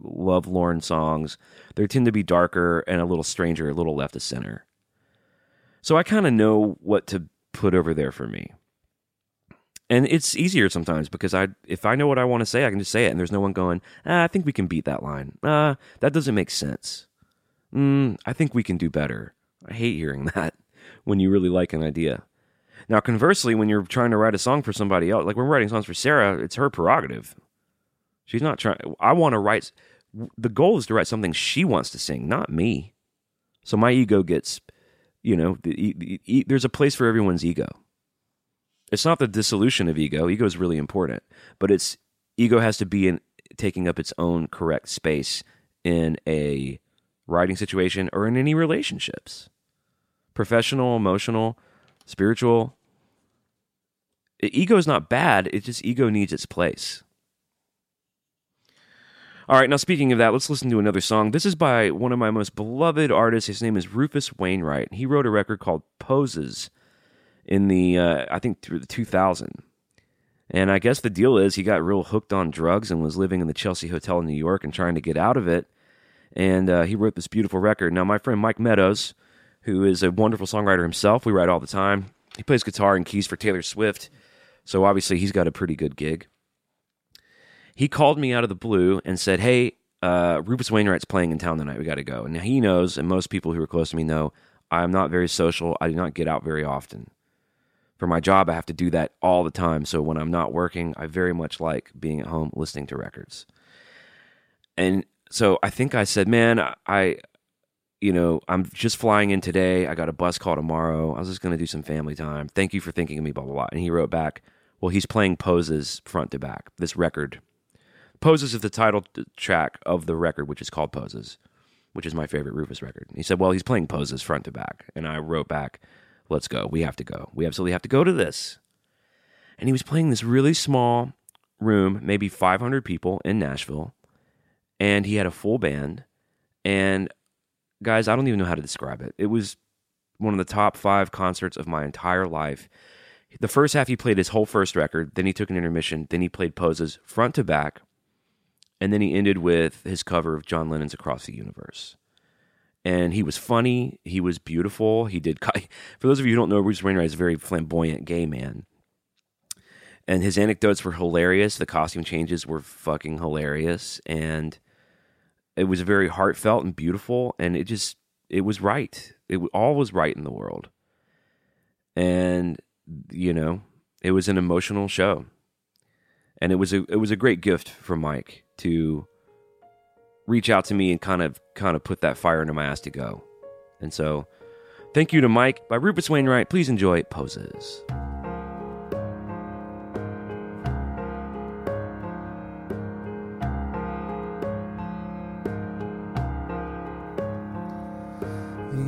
love Lauren songs. They tend to be darker and a little stranger, a little left of center. So I kind of know what to put over there for me. And it's easier sometimes because I if I know what I want to say, I can just say it and there's no one going, ah, I think we can beat that line. Uh, that doesn't make sense. Mm, I think we can do better. I hate hearing that when you really like an idea. Now, conversely, when you're trying to write a song for somebody else, like we're writing songs for Sarah, it's her prerogative. She's not trying. I want to write. The goal is to write something she wants to sing, not me. So my ego gets, you know, the, the, the, there's a place for everyone's ego. It's not the dissolution of ego. Ego is really important, but it's ego has to be in taking up its own correct space in a writing situation or in any relationships, professional, emotional, spiritual. Ego is not bad. It just ego needs its place. All right, now speaking of that, let's listen to another song. This is by one of my most beloved artists. His name is Rufus Wainwright. He wrote a record called Poses in the, uh, I think, through the 2000. And I guess the deal is he got real hooked on drugs and was living in the Chelsea Hotel in New York and trying to get out of it. And uh, he wrote this beautiful record. Now, my friend Mike Meadows, who is a wonderful songwriter himself, we write all the time. He plays guitar and keys for Taylor Swift. So obviously he's got a pretty good gig he called me out of the blue and said, "Hey, uh, Rufus Wainwright's playing in town tonight. We got to go." And he knows, and most people who are close to me know, I am not very social. I do not get out very often. For my job, I have to do that all the time. So when I'm not working, I very much like being at home listening to records. and so I think I said, man, I, you know, I'm just flying in today. I got a bus call tomorrow. I was just going to do some family time. Thank you for thinking of me, blah, blah, blah. And he wrote back, well, he's playing Poses front to back, this record. Poses is the title track of the record, which is called Poses, which is my favorite Rufus record. He said, well, he's playing Poses front to back. And I wrote back, let's go. We have to go. We absolutely have to go to this. And he was playing this really small room, maybe 500 people in Nashville. And he had a full band. And guys, I don't even know how to describe it. It was one of the top five concerts of my entire life. The first half, he played his whole first record. Then he took an intermission. Then he played poses front to back. And then he ended with his cover of John Lennon's Across the Universe. And he was funny. He was beautiful. He did. For those of you who don't know, Rufus Wainwright is a very flamboyant gay man. And his anecdotes were hilarious. The costume changes were fucking hilarious. And it was very heartfelt and beautiful. And it just, it was right. It all was right in the world. And, you know, it was an emotional show. And it was a, it was a great gift from Mike to reach out to me and kind of kind of put that fire into my ass to go. And so, thank you to Mike by Rufus Wainwright. Please enjoy Poses.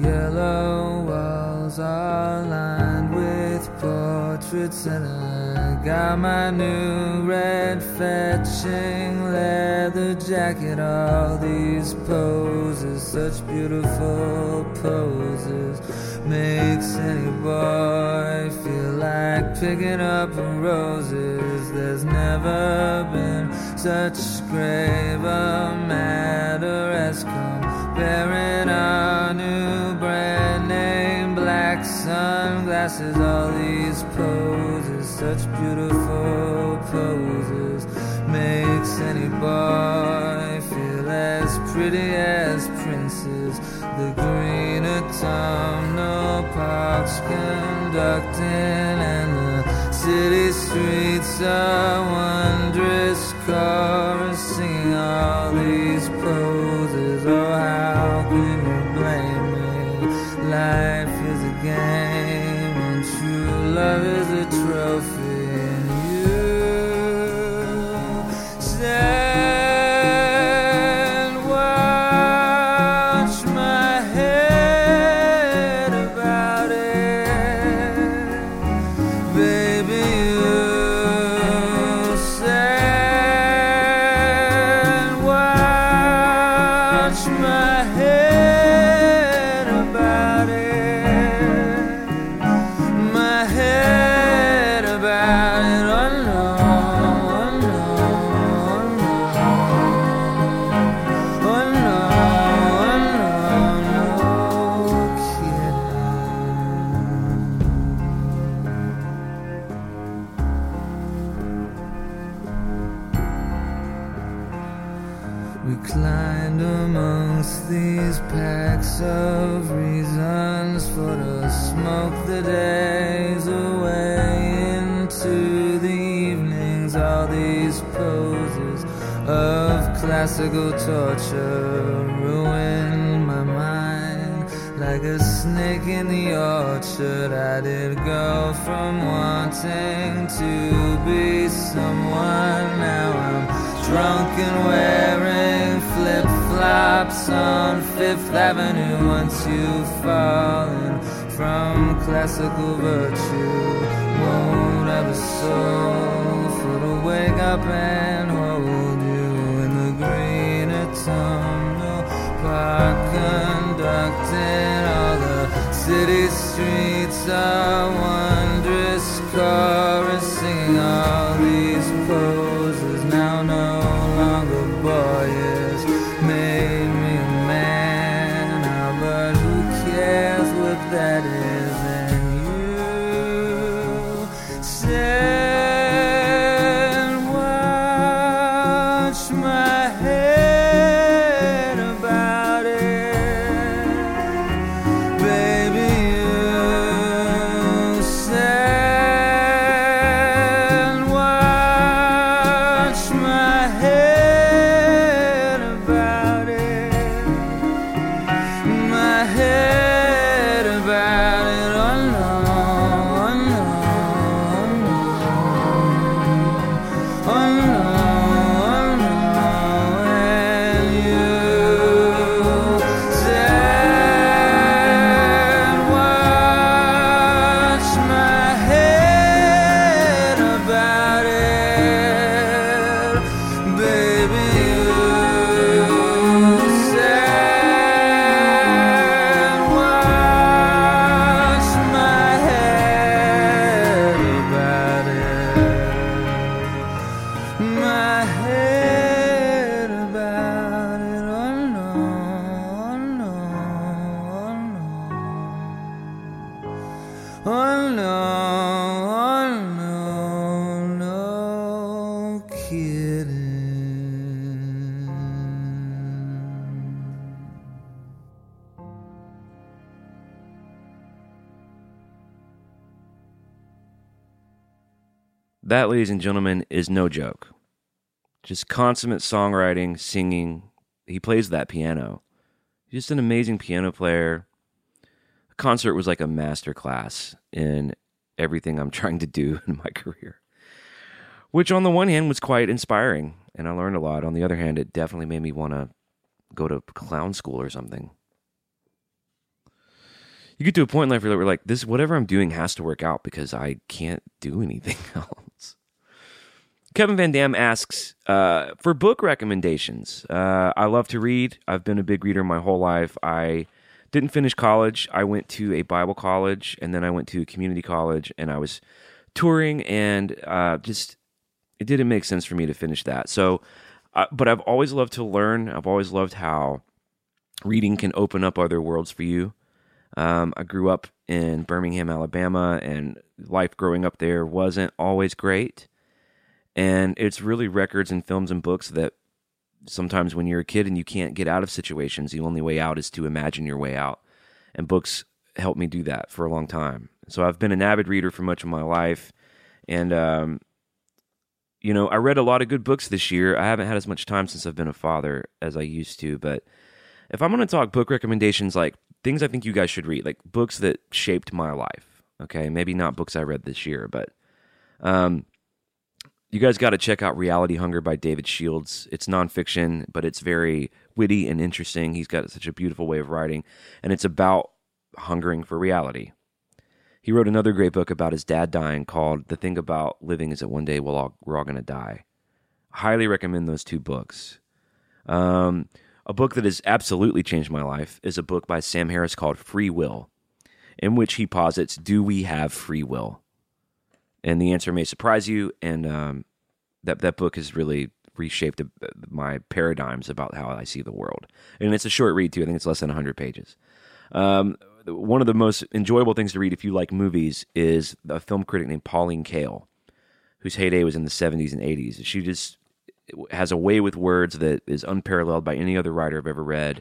Yellow walls are lined with portraits, and I got my new red fetching leather jacket. All these poses, such beautiful poses, makes any boy feel like picking up roses. There's never been such grave a matter as comparing our sunglasses. All these poses, such beautiful poses, makes any boy feel as pretty as princes. The green autumnal parks conducting and the city streets are wondrous chorus singing all these torture ruin my mind like a snake in the orchard. I did go from wanting to be someone. Now I'm drunk and wearing flip flops on Fifth Avenue. Once you've fallen from classical virtue, won't have a soul for to wake up and conducting all the city streets are wondrous chorus singing all That, ladies and gentlemen, is no joke. Just consummate songwriting, singing. He plays that piano. Just an amazing piano player. The concert was like a master class in everything I'm trying to do in my career. Which, on the one hand, was quite inspiring, and I learned a lot. On the other hand, it definitely made me want to go to clown school or something. You get to a point in life where we're like, this, whatever I'm doing has to work out because I can't do anything else. Kevin Van Dam asks uh, for book recommendations. Uh, I love to read. I've been a big reader my whole life. I didn't finish college. I went to a Bible college and then I went to community college and I was touring and uh, just it didn't make sense for me to finish that. So, uh, but I've always loved to learn. I've always loved how reading can open up other worlds for you. Um, I grew up in Birmingham, Alabama, and life growing up there wasn't always great. And it's really records and films and books that sometimes when you're a kid and you can't get out of situations, the only way out is to imagine your way out. And books helped me do that for a long time. So I've been an avid reader for much of my life. And, um, you know, I read a lot of good books this year. I haven't had as much time since I've been a father as I used to. But if I'm going to talk book recommendations, like things I think you guys should read, like books that shaped my life, okay? Maybe not books I read this year, but um, you guys got to check out Reality Hunger by David Shields. It's nonfiction, but it's very witty and interesting. He's got such a beautiful way of writing, and it's about hungering for reality. He wrote another great book about his dad dying called The Thing About Living Is That One Day We'll all, We're All to Die. Highly recommend those two books. Um, a book that has absolutely changed my life is a book by Sam Harris called Free Will, in which he posits Do we have free will? And the answer may surprise you. And um, that, that book has really reshaped my paradigms about how I see the world. And it's a short read, too. I think it's less than 100 pages. Um, one of the most enjoyable things to read if you like movies is a film critic named Pauline Kael, whose heyday was in the 70s and 80s. She just has a way with words that is unparalleled by any other writer I've ever read.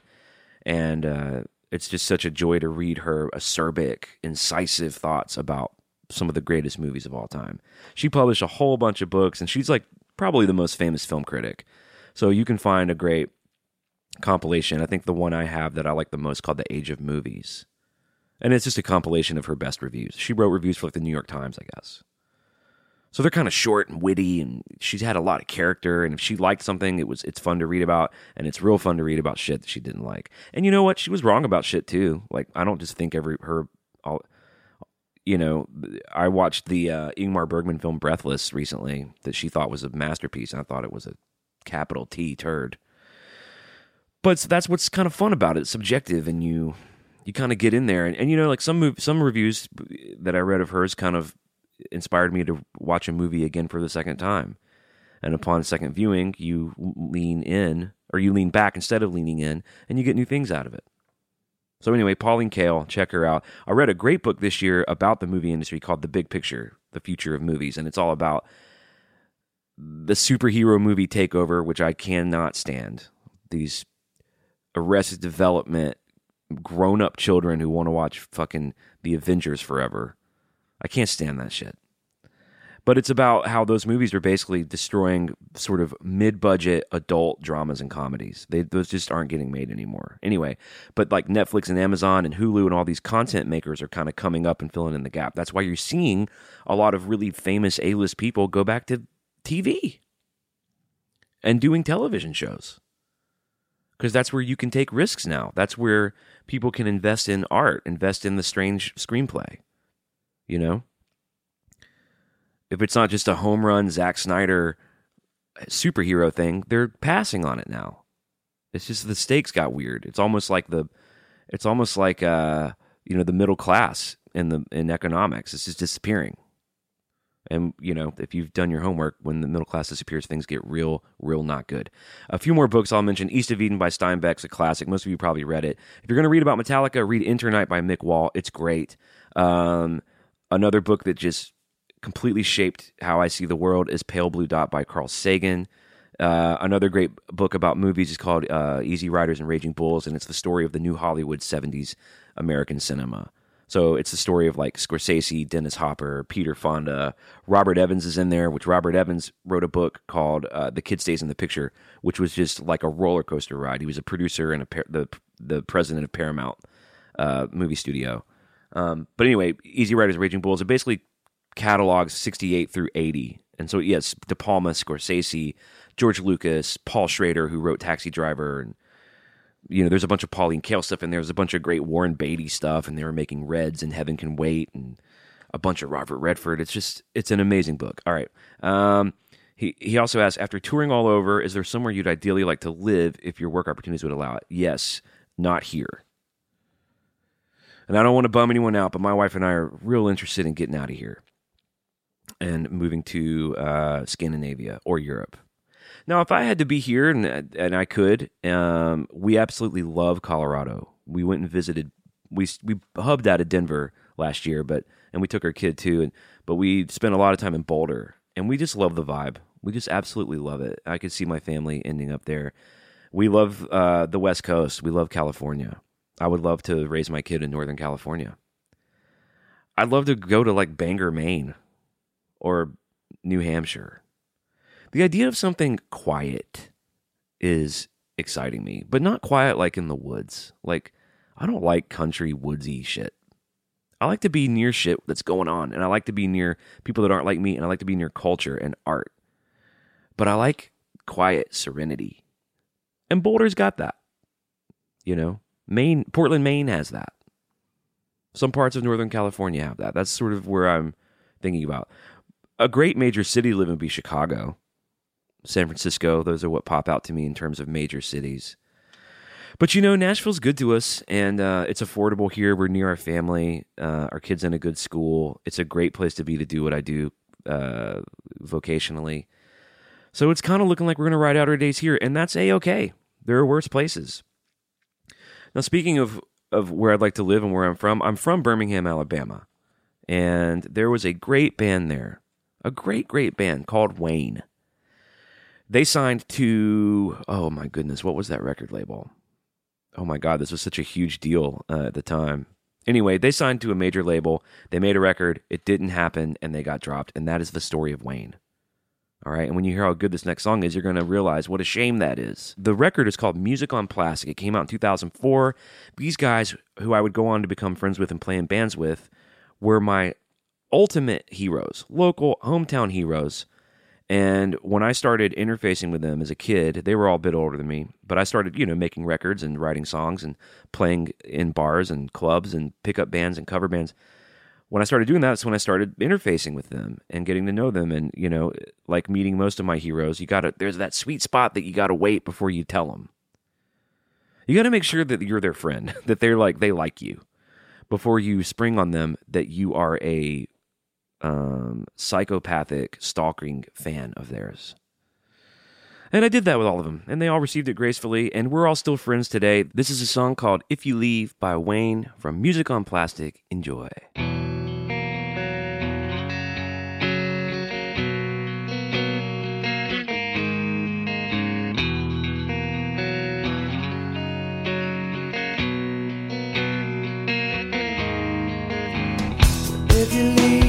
And uh, it's just such a joy to read her acerbic, incisive thoughts about some of the greatest movies of all time. She published a whole bunch of books, and she's like probably the most famous film critic. So you can find a great compilation. I think the one I have that I like the most called The Age of Movies. And it's just a compilation of her best reviews. She wrote reviews for like the New York Times, I guess. So they're kind of short and witty, and she's had a lot of character. And if she liked something, it was it's fun to read about, and it's real fun to read about shit that she didn't like. And you know what? She was wrong about shit too. Like I don't just think every her, all, you know. I watched the uh, Ingmar Bergman film Breathless recently that she thought was a masterpiece, and I thought it was a capital T turd. But that's what's kind of fun about it. It's subjective, and you you kind of get in there, and, and you know, like some some reviews that I read of hers kind of inspired me to watch a movie again for the second time. And upon second viewing, you lean in or you lean back instead of leaning in, and you get new things out of it. So anyway, Pauline Kael, check her out. I read a great book this year about the movie industry called The Big Picture: The Future of Movies, and it's all about the superhero movie takeover, which I cannot stand. These Arrested Development grown up children who want to watch fucking the Avengers forever. I can't stand that shit. But it's about how those movies are basically destroying sort of mid budget adult dramas and comedies. They, those just aren't getting made anymore. Anyway, but like Netflix and Amazon and Hulu and all these content makers are kind of coming up and filling in the gap. That's why you're seeing a lot of really famous A list people go back to TV and doing television shows because that's where you can take risks now. That's where people can invest in art, invest in the strange screenplay. You know, if it's not just a home run Zack Snyder superhero thing, they're passing on it now. It's just the stakes got weird. It's almost like the, it's almost like uh, you know, the middle class in the in economics. It's just disappearing. And you know, if you've done your homework, when the middle class disappears, things get real, real not good. A few more books I'll mention: East of Eden by Steinbeck's a classic. Most of you probably read it. If you're going to read about Metallica, read Enter Night by Mick Wall. It's great. Um, another book that just completely shaped how I see the world is Pale Blue Dot by Carl Sagan. Uh, another great book about movies is called uh, Easy Riders and Raging Bulls, and it's the story of the new Hollywood 70s American cinema. So it's the story of like Scorsese, Dennis Hopper, Peter Fonda, Robert Evans is in there, which Robert Evans wrote a book called uh, "The Kid Stays in the Picture," which was just like a roller coaster ride. He was a producer and a par- the the president of Paramount uh, movie studio. Um, but anyway, Easy Riders, Raging Bulls, it basically catalogs '68 through '80, and so yes, De Palma, Scorsese, George Lucas, Paul Schrader, who wrote Taxi Driver, and you know, there's a bunch of Pauline Kael stuff in there. There's a bunch of great Warren Beatty stuff, and they were making Reds and Heaven Can Wait, and a bunch of Robert Redford. It's just, it's an amazing book. All right. Um, he he also asks, after touring all over, is there somewhere you'd ideally like to live if your work opportunities would allow it? Yes, not here. And I don't want to bum anyone out, but my wife and I are real interested in getting out of here and moving to uh, Scandinavia or Europe. Now, if I had to be here and and I could, um, we absolutely love Colorado. We went and visited. We we hubbed out of Denver last year, but and we took our kid too. And but we spent a lot of time in Boulder, and we just love the vibe. We just absolutely love it. I could see my family ending up there. We love uh, the West Coast. We love California. I would love to raise my kid in Northern California. I'd love to go to like Bangor, Maine, or New Hampshire. The idea of something quiet is exciting me, but not quiet like in the woods. Like, I don't like country woodsy shit. I like to be near shit that's going on, and I like to be near people that aren't like me, and I like to be near culture and art. But I like quiet serenity. And Boulder's got that. You know, Maine, Portland, Maine has that. Some parts of Northern California have that. That's sort of where I'm thinking about. A great major city to live in would be Chicago. San Francisco. Those are what pop out to me in terms of major cities. But you know, Nashville's good to us, and uh, it's affordable here. We're near our family. Uh, our kids in a good school. It's a great place to be to do what I do uh, vocationally. So it's kind of looking like we're going to ride out our days here, and that's a okay. There are worse places. Now, speaking of of where I'd like to live and where I'm from, I'm from Birmingham, Alabama, and there was a great band there, a great great band called Wayne. They signed to oh my goodness what was that record label? Oh my god this was such a huge deal uh, at the time. Anyway they signed to a major label. They made a record. It didn't happen and they got dropped and that is the story of wayne. All right and when you hear how good this next song is you're going to realize what a shame that is. The record is called music on plastic. It came out in 2004 these guys who i would go on to become friends with and play in bands with were my ultimate heroes local hometown heroes and when I started interfacing with them as a kid, they were all a bit older than me, but I started, you know, making records and writing songs and playing in bars and clubs and pickup bands and cover bands. When I started doing that, that's when I started interfacing with them and getting to know them. And, you know, like meeting most of my heroes, you got to, there's that sweet spot that you got to wait before you tell them. You got to make sure that you're their friend, that they're like, they like you before you spring on them that you are a um, psychopathic stalking fan of theirs. And I did that with all of them, and they all received it gracefully, and we're all still friends today. This is a song called If You Leave by Wayne from Music on Plastic. Enjoy. If you leave,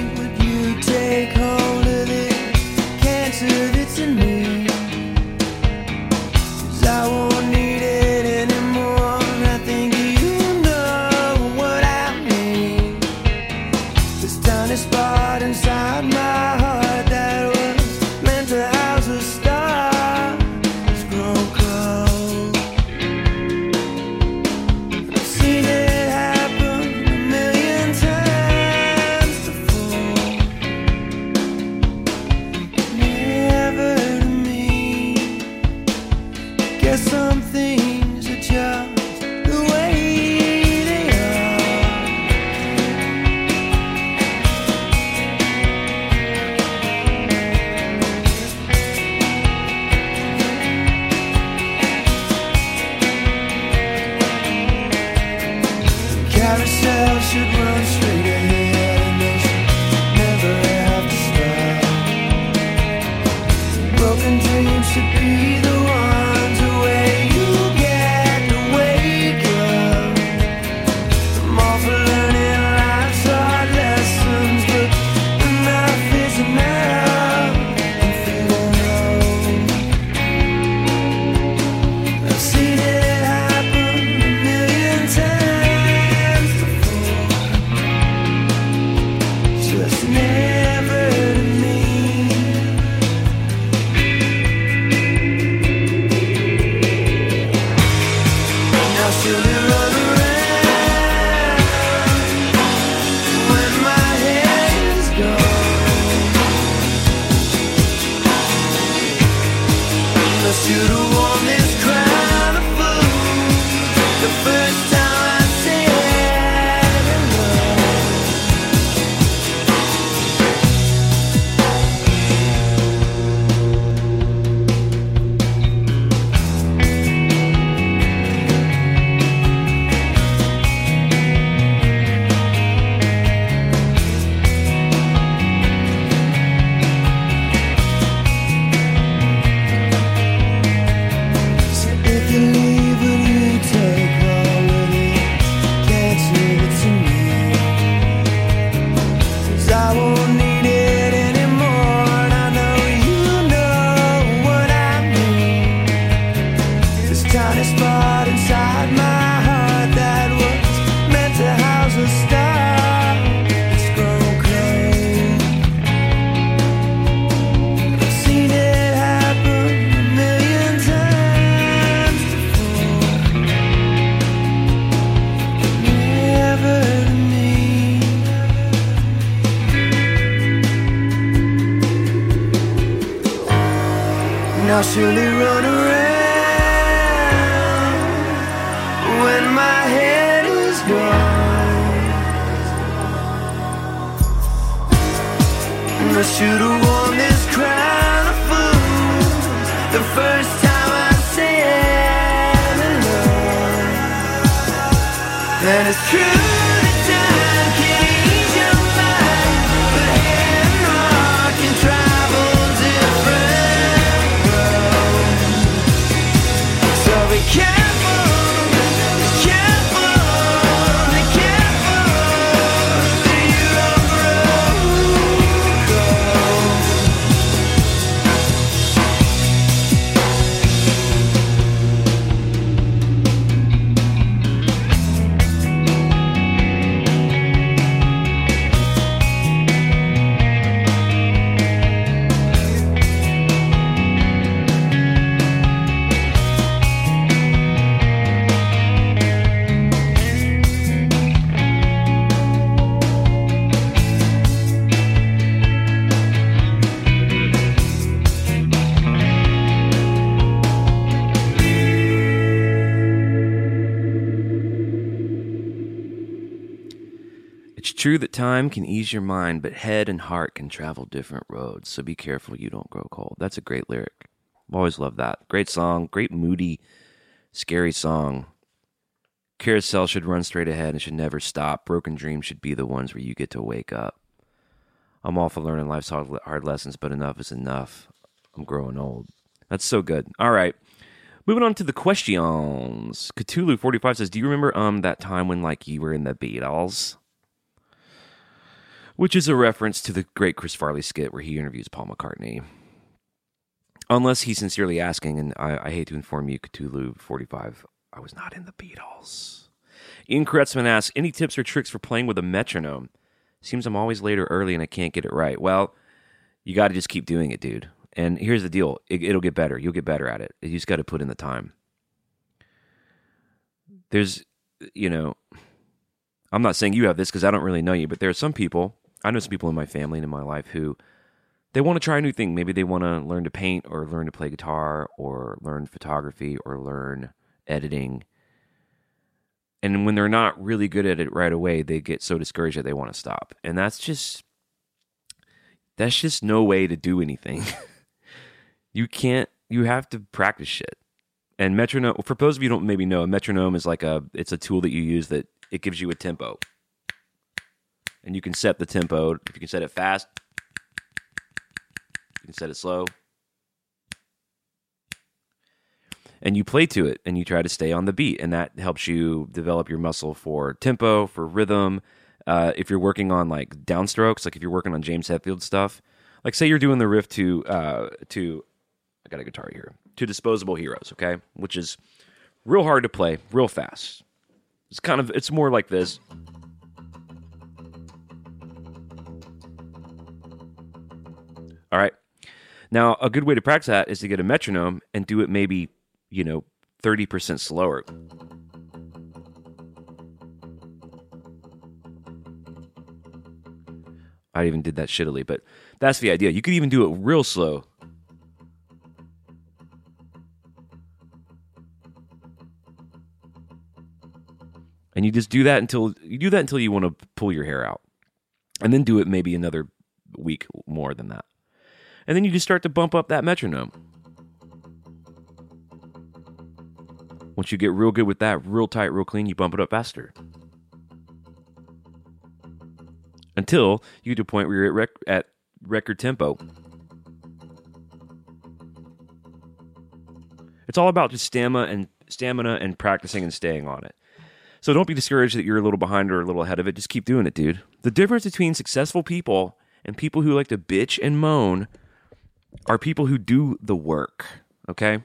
time can ease your mind, but head and heart can travel different roads. So be careful you don't grow cold. That's a great lyric. I've always loved that. Great song, great moody, scary song. Carousel should run straight ahead and should never stop. Broken dreams should be the ones where you get to wake up. I'm all for learning life's hard, lessons, but enough is enough. I'm growing old. That's so good. All right. Moving on to the questions. Cthulhu45 says, Do you remember um that time when like you were in the Beatles? Which is a reference to the great Chris Farley skit where he interviews Paul McCartney. Unless he's sincerely asking, and I, I hate to inform you, Cthulhu45, I was not in the Beatles. Ian Kretzman asks, Any tips or tricks for playing with a metronome? Seems I'm always late or early and I can't get it right. Well, you got to just keep doing it, dude. And here's the deal it, it'll get better. You'll get better at it. You just got to put in the time. There's, you know, I'm not saying you have this because I don't really know you, but there are some people, I know some people in my family and in my life who they want to try a new thing. Maybe they want to learn to paint or learn to play guitar or learn photography or learn editing. And when they're not really good at it right away, they get so discouraged that they want to stop. And that's just that's just no way to do anything. you can't you have to practice shit. And metronome for those of you don't maybe know, a metronome is like a it's a tool that you use that it gives you a tempo. And you can set the tempo. If you can set it fast, you can set it slow. And you play to it and you try to stay on the beat. And that helps you develop your muscle for tempo, for rhythm. Uh, if you're working on like downstrokes, like if you're working on James Hetfield stuff, like say you're doing the riff to uh, to I got a guitar here to Disposable Heroes, okay, which is real hard to play, real fast. It's kind of it's more like this. All right. Now, a good way to practice that is to get a metronome and do it maybe, you know, 30% slower. I even did that shittily, but that's the idea. You could even do it real slow. And you just do that until you do that until you want to pull your hair out. And then do it maybe another week more than that. And then you just start to bump up that metronome. Once you get real good with that, real tight, real clean, you bump it up faster. Until you get to a point where you're at, rec- at record tempo. It's all about just stamina and stamina and practicing and staying on it. So don't be discouraged that you're a little behind or a little ahead of it. Just keep doing it, dude. The difference between successful people and people who like to bitch and moan are people who do the work. Okay?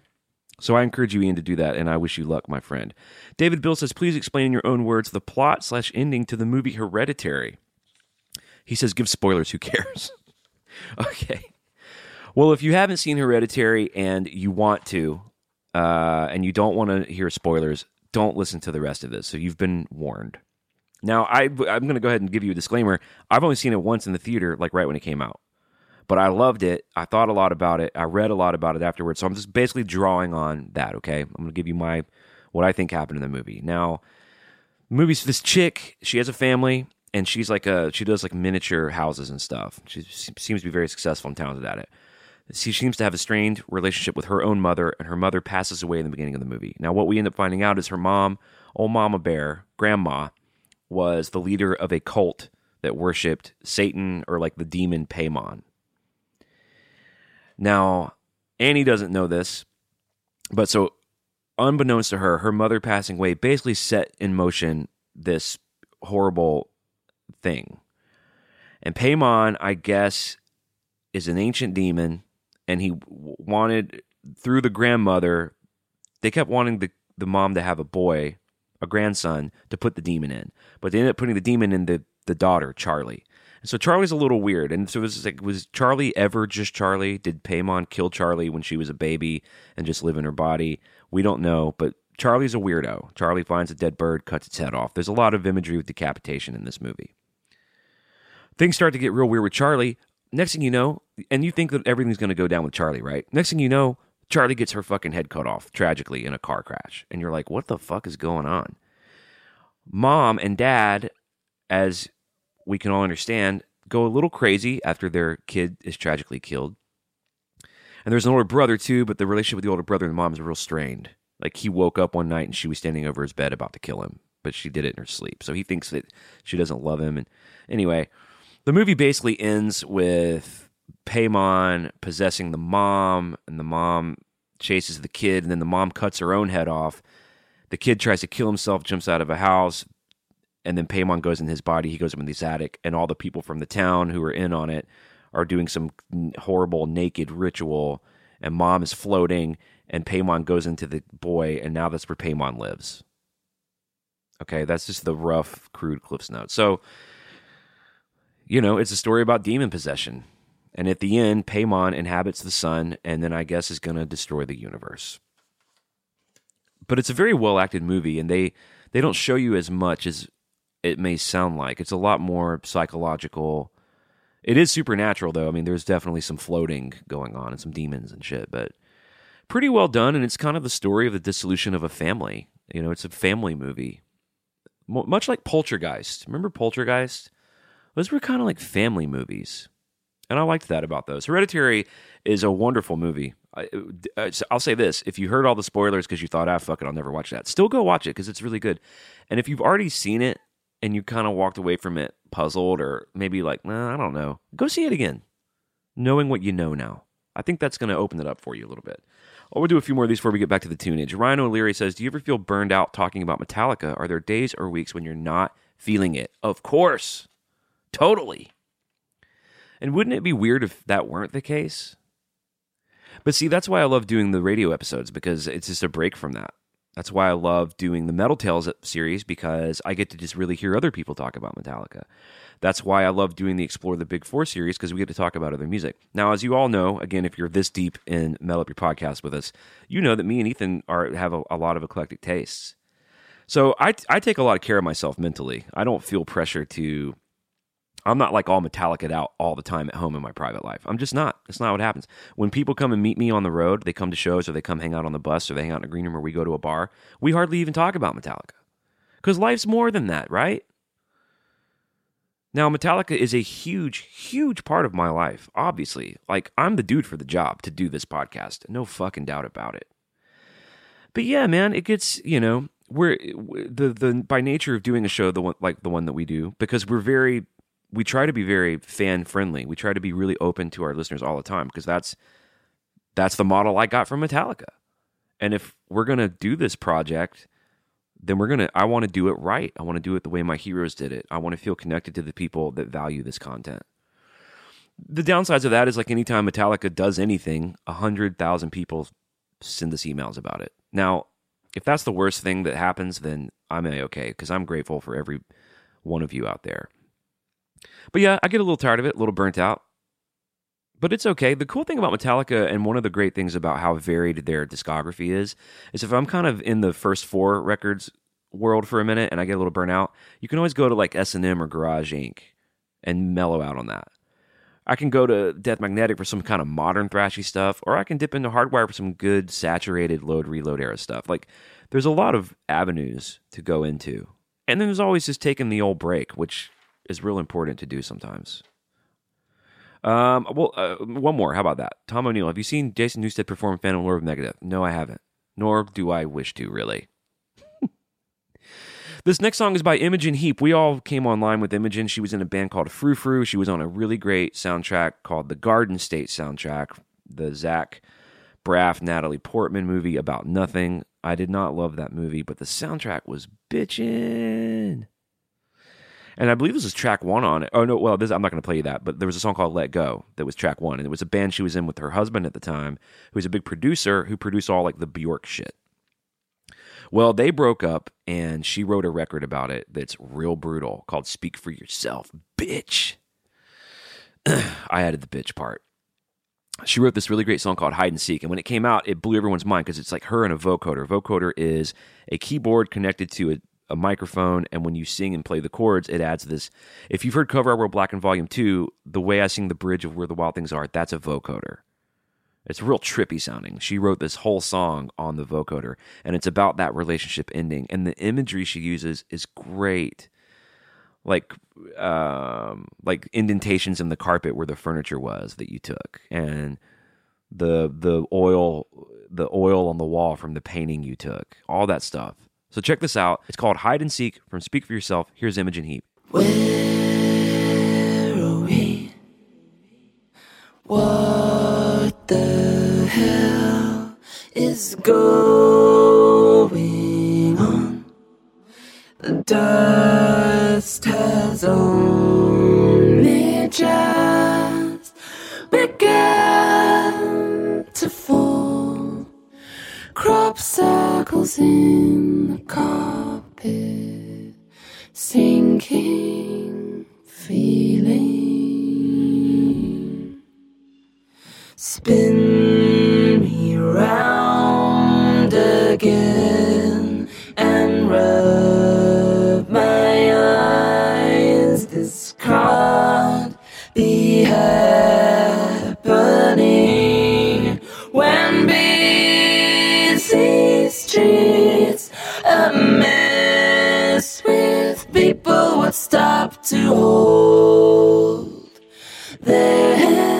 So I encourage you, Ian, to do that, and I wish you luck, my friend. David Bill says, please explain in your own words the plot slash ending to the movie Hereditary. He says, give spoilers, who cares? okay. Well, if you haven't seen Hereditary and you want to, uh, and you don't want to hear spoilers, don't listen to the rest of this. So you've been warned. Now, I, I'm going to go ahead and give you a disclaimer. I've only seen it once in the theater, like right when it came out. But I loved it. I thought a lot about it. I read a lot about it afterwards. So I'm just basically drawing on that, okay? I'm to give you my what I think happened in the movie. Now, movies this chick, she has a family and she's like a she does like miniature houses and stuff. She seems to be very successful and talented at it. She seems to have a strained relationship with her own mother, and her mother passes away in the beginning of the movie. Now, what we end up finding out is her mom, old Mama Bear, Grandma, was the leader of a cult that worshipped Satan or like the demon Paimon. Now, Annie doesn't know this, but so unbeknownst to her, her mother passing away basically set in motion this horrible thing. And Paimon, I guess, is an ancient demon, and he wanted through the grandmother. They kept wanting the the mom to have a boy, a grandson, to put the demon in, but they ended up putting the demon in the the daughter, Charlie. So Charlie's a little weird, and so it was like, was Charlie ever just Charlie? Did Paimon kill Charlie when she was a baby and just live in her body? We don't know, but Charlie's a weirdo. Charlie finds a dead bird, cuts its head off. There's a lot of imagery with decapitation in this movie. Things start to get real weird with Charlie. Next thing you know, and you think that everything's going to go down with Charlie, right? Next thing you know, Charlie gets her fucking head cut off tragically in a car crash. And you're like, what the fuck is going on? Mom and dad, as we can all understand, go a little crazy after their kid is tragically killed. And there's an older brother too, but the relationship with the older brother and the mom is real strained. Like he woke up one night and she was standing over his bed about to kill him, but she did it in her sleep. So he thinks that she doesn't love him. And anyway, the movie basically ends with Paimon possessing the mom, and the mom chases the kid, and then the mom cuts her own head off. The kid tries to kill himself, jumps out of a house, and then Paimon goes in his body. He goes up in this attic, and all the people from the town who are in on it are doing some horrible naked ritual. And mom is floating, and Paimon goes into the boy, and now that's where Paimon lives. Okay, that's just the rough, crude Cliff's note. So, you know, it's a story about demon possession. And at the end, Paimon inhabits the son, and then I guess is going to destroy the universe. But it's a very well acted movie, and they they don't show you as much as it may sound like. It's a lot more psychological It is supernatural though. I mean, there's definitely some floating going on and some demons and shit, but pretty well done. And it's kind of the story of the dissolution of a family. You know, it's a family movie, Mo- much like Poltergeist. Remember Poltergeist? Those were kind of like family movies, and I liked that about those. Hereditary is a wonderful movie. I, uh, I'll say this: if you heard all the spoilers because you thought, "Ah, fuck it, I'll never watch that," still go watch it because it's really good. And if you've already seen it and you kind of walked away from it puzzled or maybe like, nah, I don't know, go see it again, knowing what you know now. I think that's going to open it up for you a little bit. Oh, we'll do a few more of these before we get back to the tunage. Ryan O'Leary says, Do you ever feel burned out talking about Metallica? Are there days or weeks when you're not feeling it? Of course. Totally. And wouldn't it be weird if that weren't the case? But see, that's why I love doing the radio episodes because it's just a break from that. That's why I love doing the Metal Tales series because I get to just really hear other people talk about Metallica. That's why I love doing the Explore the Big Four series because we get to talk about other music. Now, as you all know, again, if you're this deep in Metal Up Your Podcast with us, you know that me and Ethan are have a, a lot of eclectic tastes. So I, I take a lot of care of myself mentally. I don't feel pressure to I'm not like all Metallica out all the time at home in my private life. I'm just not. That's not what happens. When people come and meet me on the road, they come to shows or they come hang out on the bus or they hang out in a green room or we go to a bar, we hardly even talk about Metallica. Because life's more than that, right? Now, Metallica is a huge, huge part of my life, obviously. Like, I'm the dude for the job to do this podcast. No fucking doubt about it. But yeah, man, it gets, you know, we're the the by nature of doing a show the one like the one that we do because we're very we try to be very fan friendly. We try to be really open to our listeners all the time because that's that's the model I got from Metallica. And if we're going to do this project, then we're going to I want to do it right. I want to do it the way my heroes did it. I want to feel connected to the people that value this content. The downsides of that is like anytime Metallica does anything, a 100,000 people send us emails about it. Now, if that's the worst thing that happens, then I'm okay because I'm grateful for every one of you out there. But yeah, I get a little tired of it, a little burnt out. But it's okay. The cool thing about Metallica, and one of the great things about how varied their discography is, is if I'm kind of in the first four records world for a minute and I get a little burnt out, you can always go to like S and M or Garage Inc. and mellow out on that. I can go to Death Magnetic for some kind of modern thrashy stuff, or I can dip into Hardwire for some good saturated load reload era stuff. Like there's a lot of avenues to go into. And then there's always just taking the old break, which is real important to do sometimes. Um, well, uh, one more. How about that? Tom O'Neill. Have you seen Jason Newsted perform Phantom Lord of Negative? No, I haven't. Nor do I wish to, really. this next song is by Imogen Heap. We all came online with Imogen. She was in a band called Frou Frou. She was on a really great soundtrack called the Garden State soundtrack, the Zach Braff, Natalie Portman movie about nothing. I did not love that movie, but the soundtrack was bitchin' and I believe this is track one on it. Oh no, well, this, I'm not going to play you that, but there was a song called "Let Go" that was track one, and it was a band she was in with her husband at the time, who was a big producer who produced all like the Bjork shit. Well, they broke up, and she wrote a record about it that's real brutal called "Speak for Yourself, Bitch." I added the bitch part. She wrote this really great song called Hide and Seek, and when it came out, it blew everyone's mind because it's like her and a vocoder. Vocoder is a keyboard connected to a a microphone, and when you sing and play the chords, it adds this. If you've heard Cover World Black in Volume 2, the way I sing the bridge of Where the Wild Things Are, that's a vocoder. It's real trippy sounding. She wrote this whole song on the vocoder, and it's about that relationship ending. And the imagery she uses is great. Like um, like indentations in the carpet where the furniture was that you took, and the the oil the oil on the wall from the painting you took, all that stuff. So check this out. It's called Hide and Seek from Speak for Yourself. Here's Imogen Heap. Where are we? What the hell is going on? The dust has only just Crop circles in the carpet, sinking feeling. Spin stop to hold their heads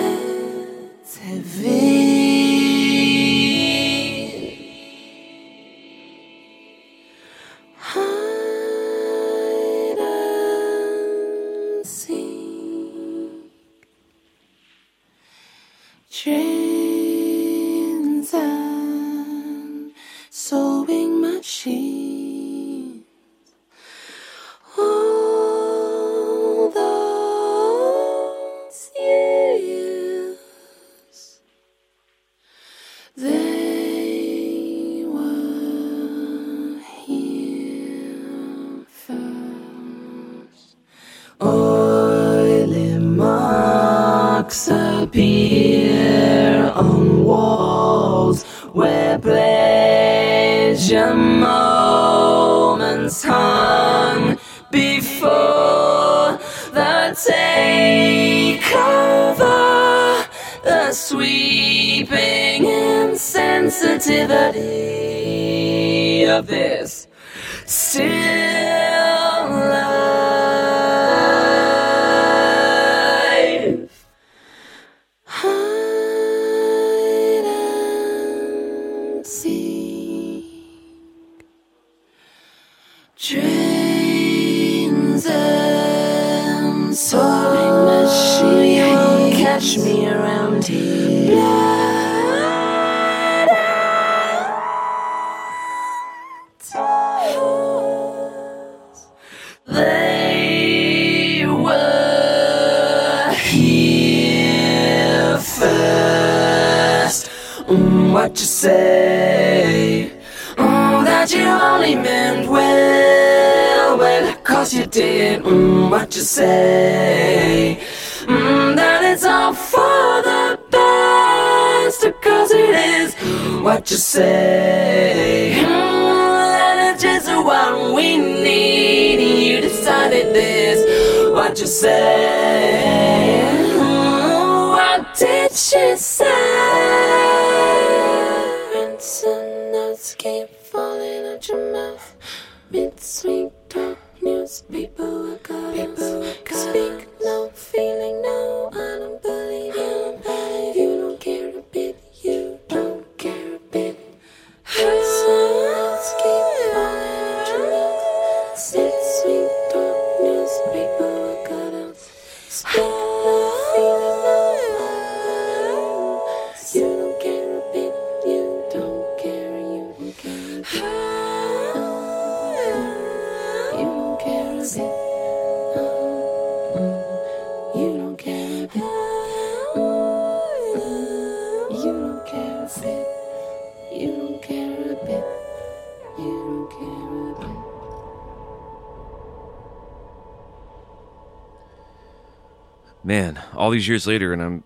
all these years later, and I'm,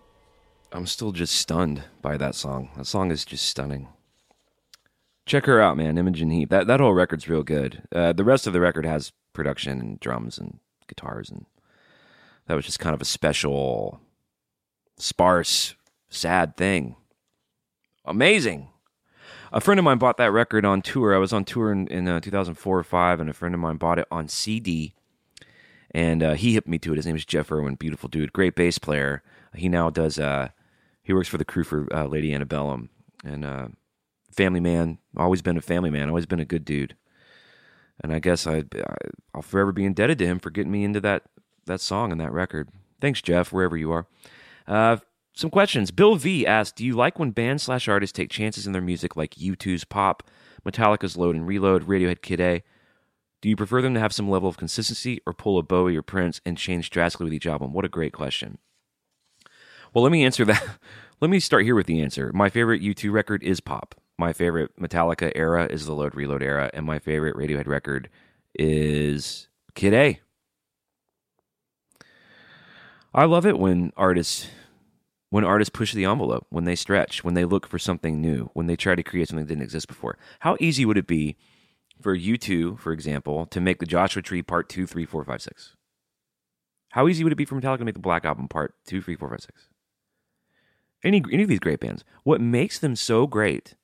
I'm still just stunned by that song. That song is just stunning. Check her out, man. Imogen Heap. That that whole record's real good. Uh, the rest of the record has production and drums and guitars, and that was just kind of a special, sparse, sad thing. Amazing. A friend of mine bought that record on tour. I was on tour in, in uh, 2004 or 5, and a friend of mine bought it on CD and uh, he hit me to it. His name is Jeff Irwin, beautiful dude, great bass player. He now does. Uh, he works for the crew for uh, Lady Antebellum, and uh, family man. Always been a family man. Always been a good dude. And I guess I, I I'll forever be indebted to him for getting me into that that song and that record. Thanks, Jeff, wherever you are. Uh, some questions. Bill V asked, "Do you like when bands slash artists take chances in their music, like U2's Pop, Metallica's Load and Reload, Radiohead Kid A? Do you prefer them to have some level of consistency or pull a Bowie or Prince and change drastically with each album? What a great question. Well, let me answer that. let me start here with the answer. My favorite U2 record is Pop. My favorite Metallica era is the Load Reload era, and my favorite Radiohead record is Kid A. I love it when artists when artists push the envelope, when they stretch, when they look for something new, when they try to create something that didn't exist before. How easy would it be for U2, for example, to make the Joshua Tree part two, three, four, five, six? How easy would it be for Metallica to make the Black Album part two, three, four, five, six? Any any of these great bands. What makes them so great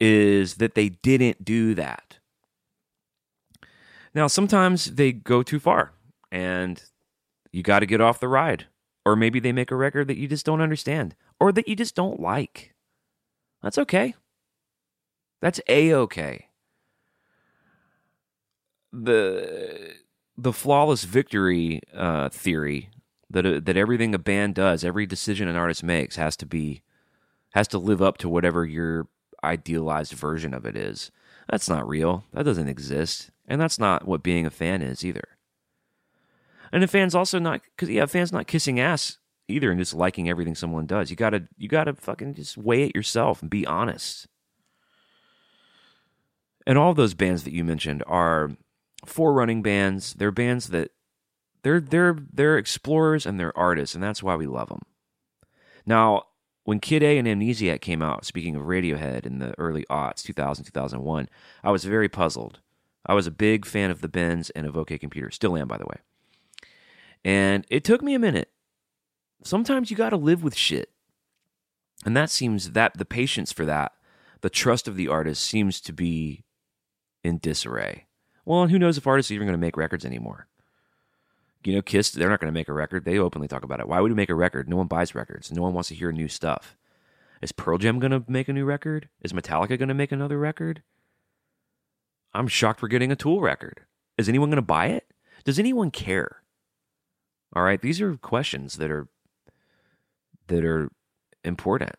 is that they didn't do that. Now, sometimes they go too far and you got to get off the ride. Or maybe they make a record that you just don't understand or that you just don't like. That's okay. That's a okay. The the flawless victory uh, theory that uh, that everything a band does, every decision an artist makes, has to be has to live up to whatever your idealized version of it is. That's not real. That doesn't exist, and that's not what being a fan is either. And a fan's also not because yeah, a fan's not kissing ass either and just liking everything someone does. You gotta you gotta fucking just weigh it yourself and be honest. And all those bands that you mentioned are forerunning bands. They're bands that they're they're they're explorers and they're artists, and that's why we love them. Now, when Kid A and Amnesiac came out, speaking of Radiohead in the early aughts, 2000, 2001, I was very puzzled. I was a big fan of the Bends and of OK Computer. Still am, by the way. And it took me a minute. Sometimes you got to live with shit. And that seems that the patience for that, the trust of the artist seems to be in disarray. Well, and who knows if artists are even going to make records anymore? You know, Kiss, they're not going to make a record. They openly talk about it. Why would we make a record? No one buys records. No one wants to hear new stuff. Is Pearl Jam going to make a new record? Is Metallica going to make another record? I'm shocked we're getting a Tool record. Is anyone going to buy it? Does anyone care? All right, these are questions that are that are important.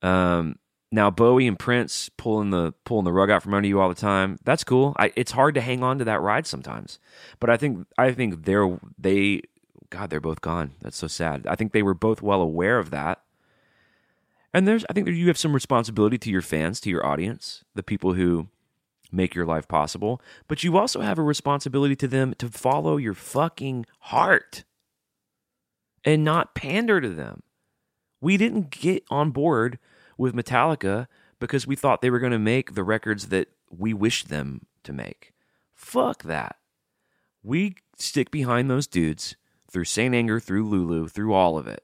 Um, now Bowie and Prince pulling the pulling the rug out from under you all the time. That's cool. I, it's hard to hang on to that ride sometimes, but I think I think they're they God they're both gone. That's so sad. I think they were both well aware of that. And there's I think you have some responsibility to your fans, to your audience, the people who make your life possible, but you also have a responsibility to them to follow your fucking heart and not pander to them. We didn't get on board with Metallica because we thought they were going to make the records that we wished them to make. Fuck that. We stick behind those dudes through Saint Anger, through Lulu, through all of it.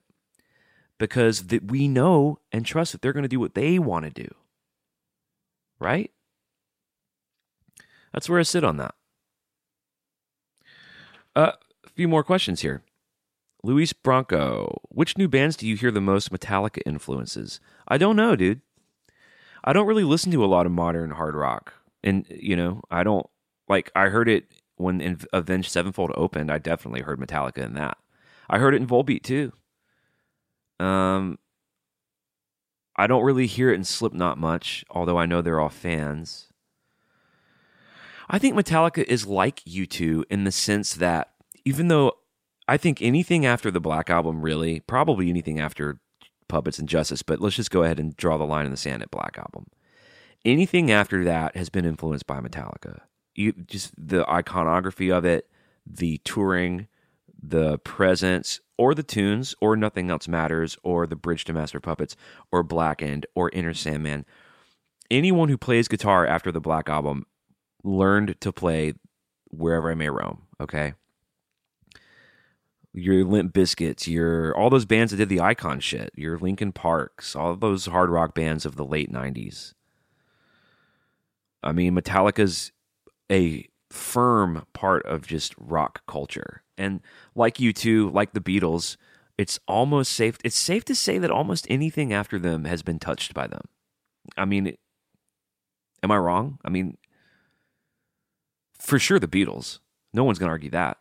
Because that we know and trust that they're going to do what they want to do. Right? That's where I sit on that. Uh, a few more questions here. Luis Bronco, which new bands do you hear the most Metallica influences? I don't know, dude. I don't really listen to a lot of modern hard rock. And, you know, I don't, like, I heard it when Avenged Sevenfold opened. I definitely heard Metallica in that. I heard it in Volbeat, too. Um, I don't really hear it in Slipknot much, although I know they're all fans. I think Metallica is like U2 in the sense that even though I think anything after the Black Album, really, probably anything after Puppets and Justice, but let's just go ahead and draw the line in the sand at Black Album. Anything after that has been influenced by Metallica. You, just the iconography of it, the touring, the presence, or the tunes, or Nothing Else Matters, or The Bridge to Master Puppets, or Blackened, or Enter Sandman. Anyone who plays guitar after the Black Album learned to play Wherever I May Roam, okay? Your Limp Bizkits, your all those bands that did the icon shit, your Linkin Parks, all those hard rock bands of the late 90s. I mean, Metallica's a firm part of just rock culture. And like U2, like the Beatles, it's almost safe it's safe to say that almost anything after them has been touched by them. I mean, am I wrong? I mean, for sure the Beatles. No one's to argue that.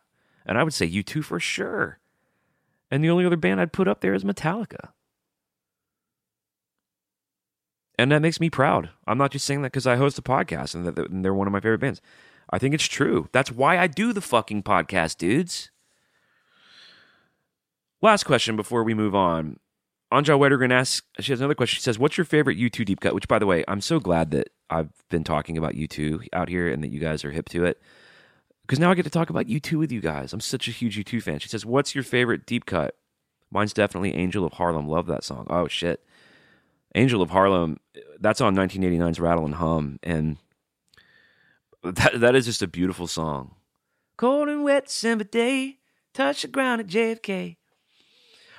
And I would say U2 for sure. And the only other band I'd put up there is Metallica. And that makes me proud. I'm not just saying that because I host a podcast and that they're one of my favorite bands. I think it's true. That's why I do the fucking podcast, dudes. Last question before we move on. Anja Weddergren asks, she has another question. She says, What's your favorite U2 deep cut? Which, by the way, I'm so glad that I've been talking about U2 out here and that you guys are hip to it. Because now I get to talk about U2 with you guys. I'm such a huge U2 fan. She says, What's your favorite deep cut? Mine's definitely Angel of Harlem. Love that song. Oh, shit. Angel of Harlem, that's on 1989's Rattle and Hum. And that that is just a beautiful song. Cold and wet December day, touch the ground at JFK.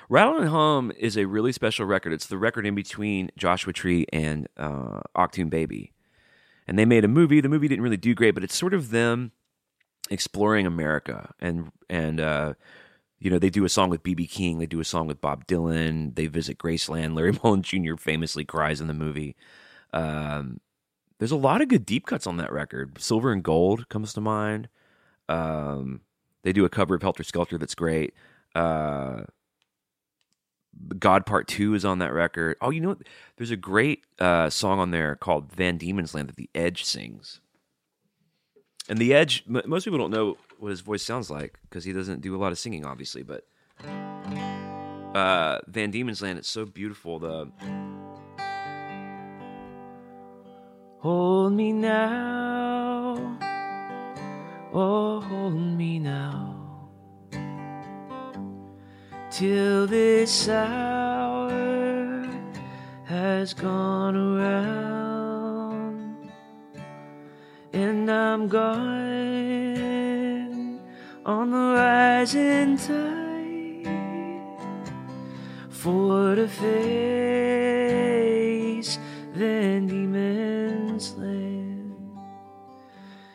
Rattle and Hum is a really special record. It's the record in between Joshua Tree and uh, Achtung Baby. And they made a movie. The movie didn't really do great, but it's sort of them exploring America. And, and uh, you know, they do a song with B.B. King, they do a song with Bob Dylan, they visit Graceland. Larry Mullen Jr. famously cries in the movie. Um, there's a lot of good deep cuts on that record. Silver and Gold comes to mind. Um, they do a cover of Helter Skelter that's great. Uh, God Part Two is on that record. Oh, you know, there's a great uh, song on there called Van Diemen's Land that The Edge sings. And The Edge, m- most people don't know what his voice sounds like because he doesn't do a lot of singing, obviously. But uh, Van Diemen's Land, it's so beautiful. The Hold me now, oh, hold me now till this hour has gone around and I'm gone on the rising tide for to face Van Diemen's Land.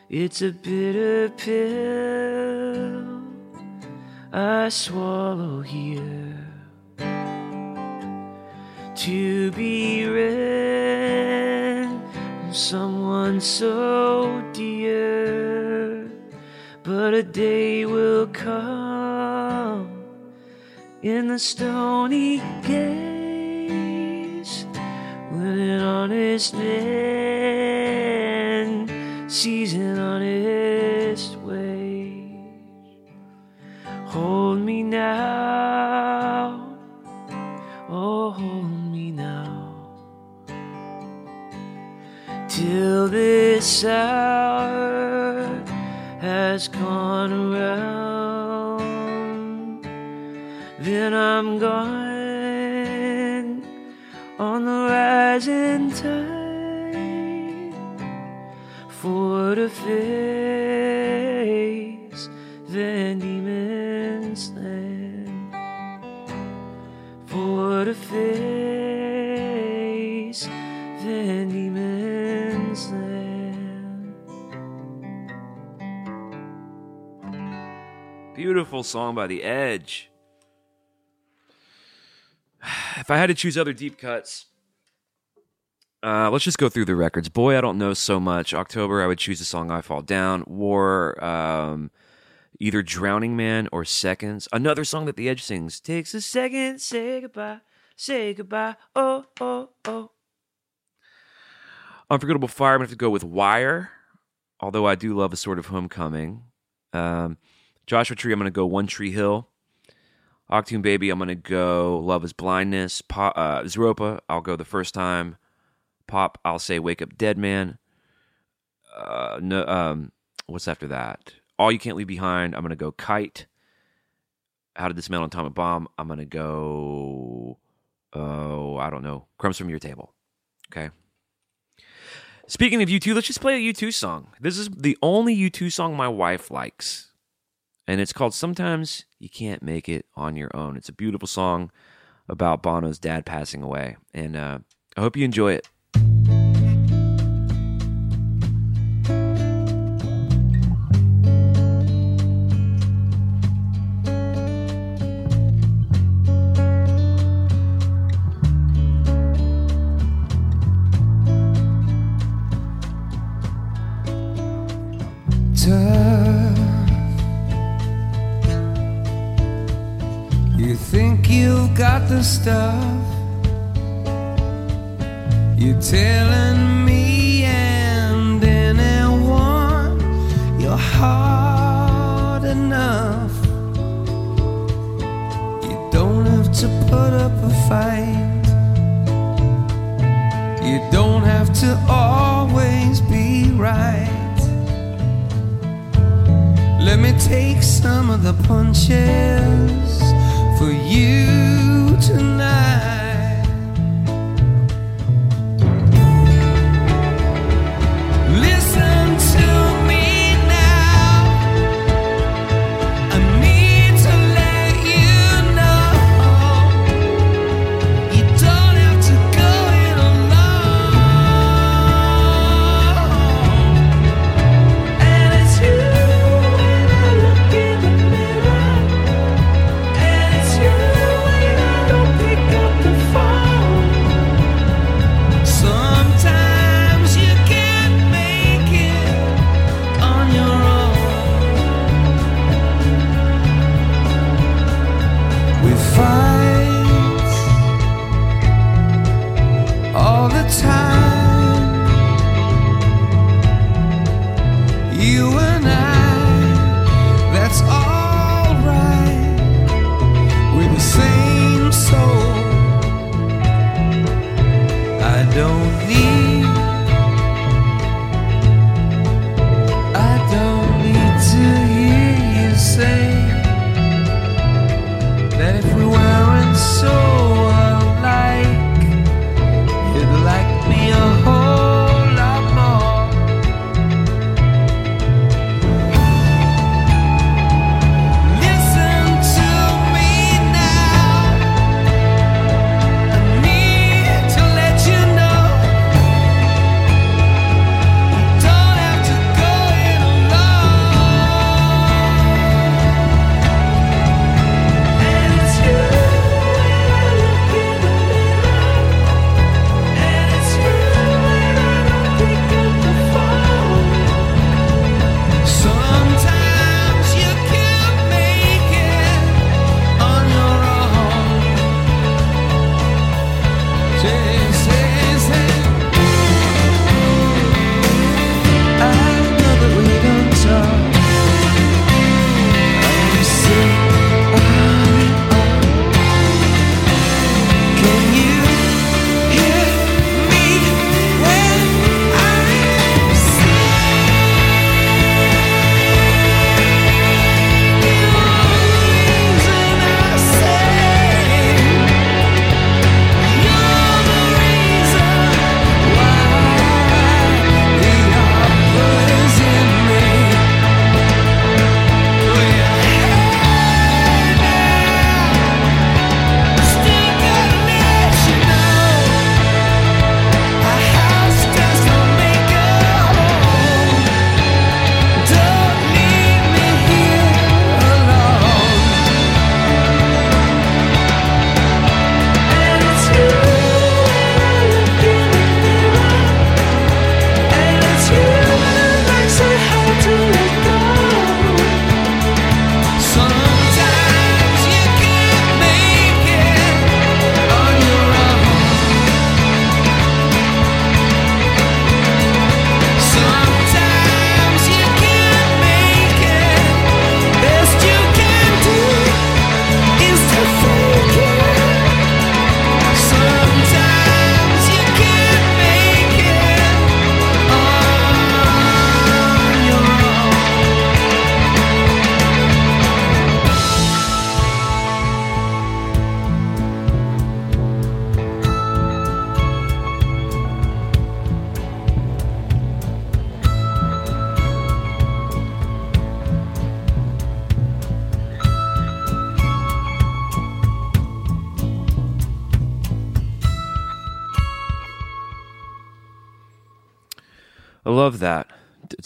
It's a bitter pill I swallow here to be from someone so dear. But a day will come in the stony gaze when an honest man sees an honest way. Hold me now, till this hour has gone around. Then I'm gone on the rising tide for to face Beautiful song by The Edge. If I had to choose other deep cuts, uh, let's just go through the records. Boy, I don't know so much. October, I would choose the song "I Fall Down." War, um, either "Drowning Man" or "Seconds." Another song that The Edge sings takes a second, say goodbye, say goodbye. Oh, oh, oh. Unforgettable Fire. I'm gonna have to go with "Wire," although I do love a sort of homecoming. Um, Joshua Tree. I'm gonna go "One Tree Hill." Achtung Baby. I'm gonna go "Love Is Blindness." Pa- uh, Zooropa. I'll go the first time pop i'll say wake up dead man uh no um what's after that all you can't leave behind i'm gonna go kite how to dismantle an atomic bomb i'm gonna go oh i don't know crumbs from your table okay speaking of u2 let's just play a u2 song this is the only u2 song my wife likes and it's called sometimes you can't make it on your own. It's a beautiful song about bono's dad passing away. And uh, i hope you enjoy it the stuff. You're telling me and anyone you're hard enough. You don't have to put up a fight. You don't have to always be right. Let me take some of the punches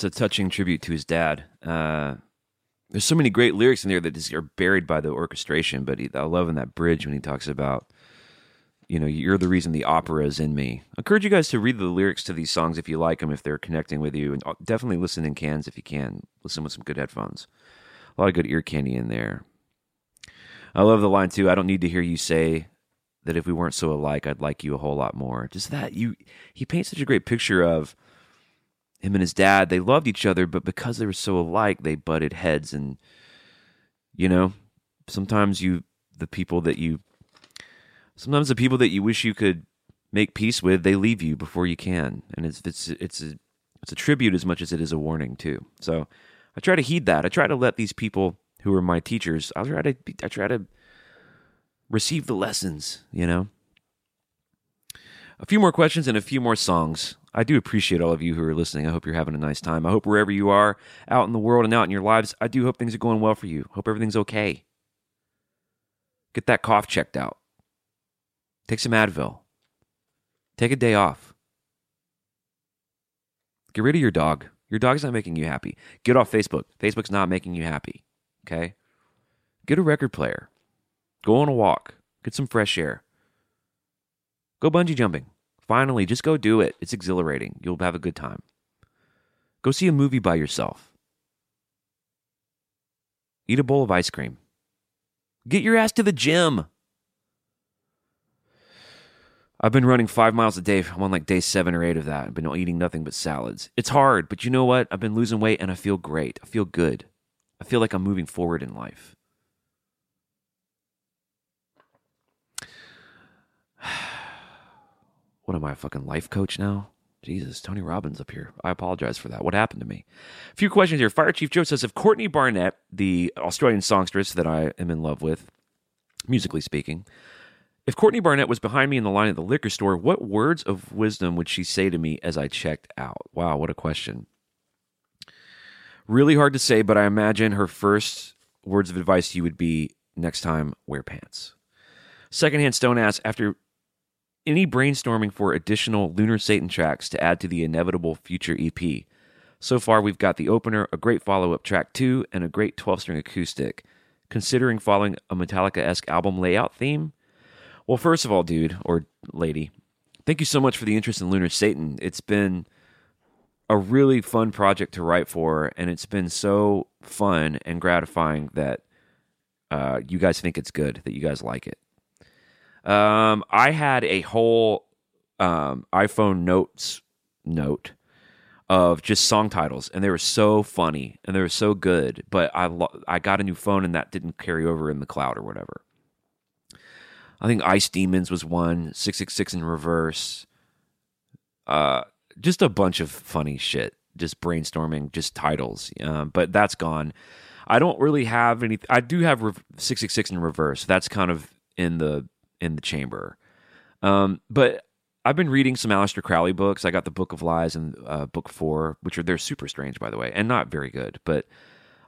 It's a touching tribute to his dad. Uh, there's so many great lyrics in there that are buried by the orchestration. But he, I love in that bridge when he talks about, you know, you're the reason the opera is in me. I encourage you guys to read the lyrics to these songs if you like them, if they're connecting with you, and uh, definitely listen in cans if you can. Listen with some good headphones. A lot of good ear candy in there. I love the line too. I don't need to hear you say that if we weren't so alike, I'd like you a whole lot more. Just that you, he paints such a great picture of him and his dad. They loved each other, but because they were so alike, they butted heads. And you know, sometimes you, the people that you, sometimes the people that you wish you could make peace with, they leave you before you can. And it's it's it's a it's a tribute as much as it is a warning too. So I try to heed that. I try to let these people who are my teachers. I try to I try to receive the lessons. You know. A few more questions and a few more songs. I do appreciate all of you who are listening. I hope you're having a nice time. I hope wherever you are out in the world and out in your lives, I do hope things are going well for you. Hope everything's okay. Get that cough checked out. Take some Advil. Take a day off. Get rid of your dog. Your dog's not making you happy. Get off Facebook. Facebook's not making you happy. Okay? Get a record player. Go on a walk. Get some fresh air. Go bungee jumping. Finally, just go do it. It's exhilarating. You'll have a good time. Go see a movie by yourself. Eat a bowl of ice cream. Get your ass to the gym. I've been running five miles a day. I'm on like day seven or eight of that. I've been eating nothing but salads. It's hard, but you know what? I've been losing weight and I feel great. I feel good. I feel like I'm moving forward in life. What am I, a fucking life coach now? Jesus, Tony Robbins up here. I apologize for that. What happened to me? A few questions here. Fire Chief Joe says if Courtney Barnett, the Australian songstress that I am in love with, musically speaking, if Courtney Barnett was behind me in the line at the liquor store, what words of wisdom would she say to me as I checked out? Wow, what a question. Really hard to say, but I imagine her first words of advice to you would be next time, wear pants. Secondhand Stone asks, after any brainstorming for additional Lunar Satan tracks to add to the inevitable future EP. So far, we've got the opener, a great follow up track two, and a great 12 string acoustic. Considering following a Metallica esque album layout theme? Well, first of all, dude or lady, thank you so much for the interest in Lunar Satan. It's been a really fun project to write for, and it's been so fun and gratifying that uh, you guys think it's good, that you guys like it. Um, I had a whole um, iPhone notes note of just song titles, and they were so funny and they were so good. But I lo- I got a new phone, and that didn't carry over in the cloud or whatever. I think Ice Demons was one, six six six in reverse. Uh, just a bunch of funny shit, just brainstorming, just titles. Um, but that's gone. I don't really have any. I do have six six six in reverse. That's kind of in the in the chamber. Um, but I've been reading some Aleister Crowley books. I got the Book of Lies and uh, Book Four, which are they're super strange, by the way, and not very good. But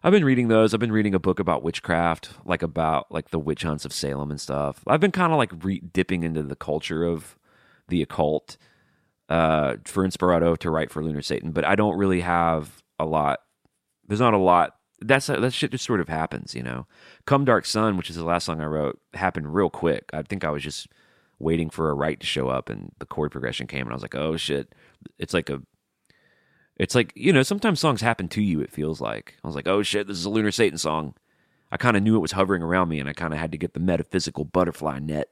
I've been reading those. I've been reading a book about witchcraft, like about like the witch hunts of Salem and stuff. I've been kind of like re- dipping into the culture of the occult uh, for Inspirato to write for Lunar Satan, but I don't really have a lot. There's not a lot. That's that shit just sort of happens, you know. Come Dark Sun, which is the last song I wrote, happened real quick. I think I was just waiting for a right to show up, and the chord progression came, and I was like, oh shit. It's like a it's like, you know, sometimes songs happen to you, it feels like. I was like, oh shit, this is a Lunar Satan song. I kind of knew it was hovering around me, and I kind of had to get the metaphysical butterfly net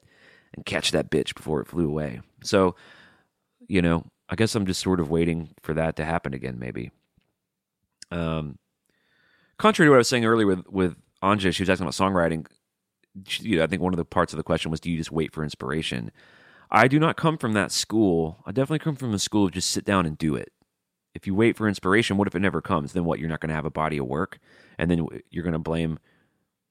and catch that bitch before it flew away. So, you know, I guess I'm just sort of waiting for that to happen again, maybe. Um, contrary to what I was saying earlier with with Anja, she was asking about songwriting. She, you know, I think one of the parts of the question was, do you just wait for inspiration? I do not come from that school. I definitely come from the school of just sit down and do it. If you wait for inspiration, what if it never comes? Then what? You're not going to have a body of work, and then you're going to blame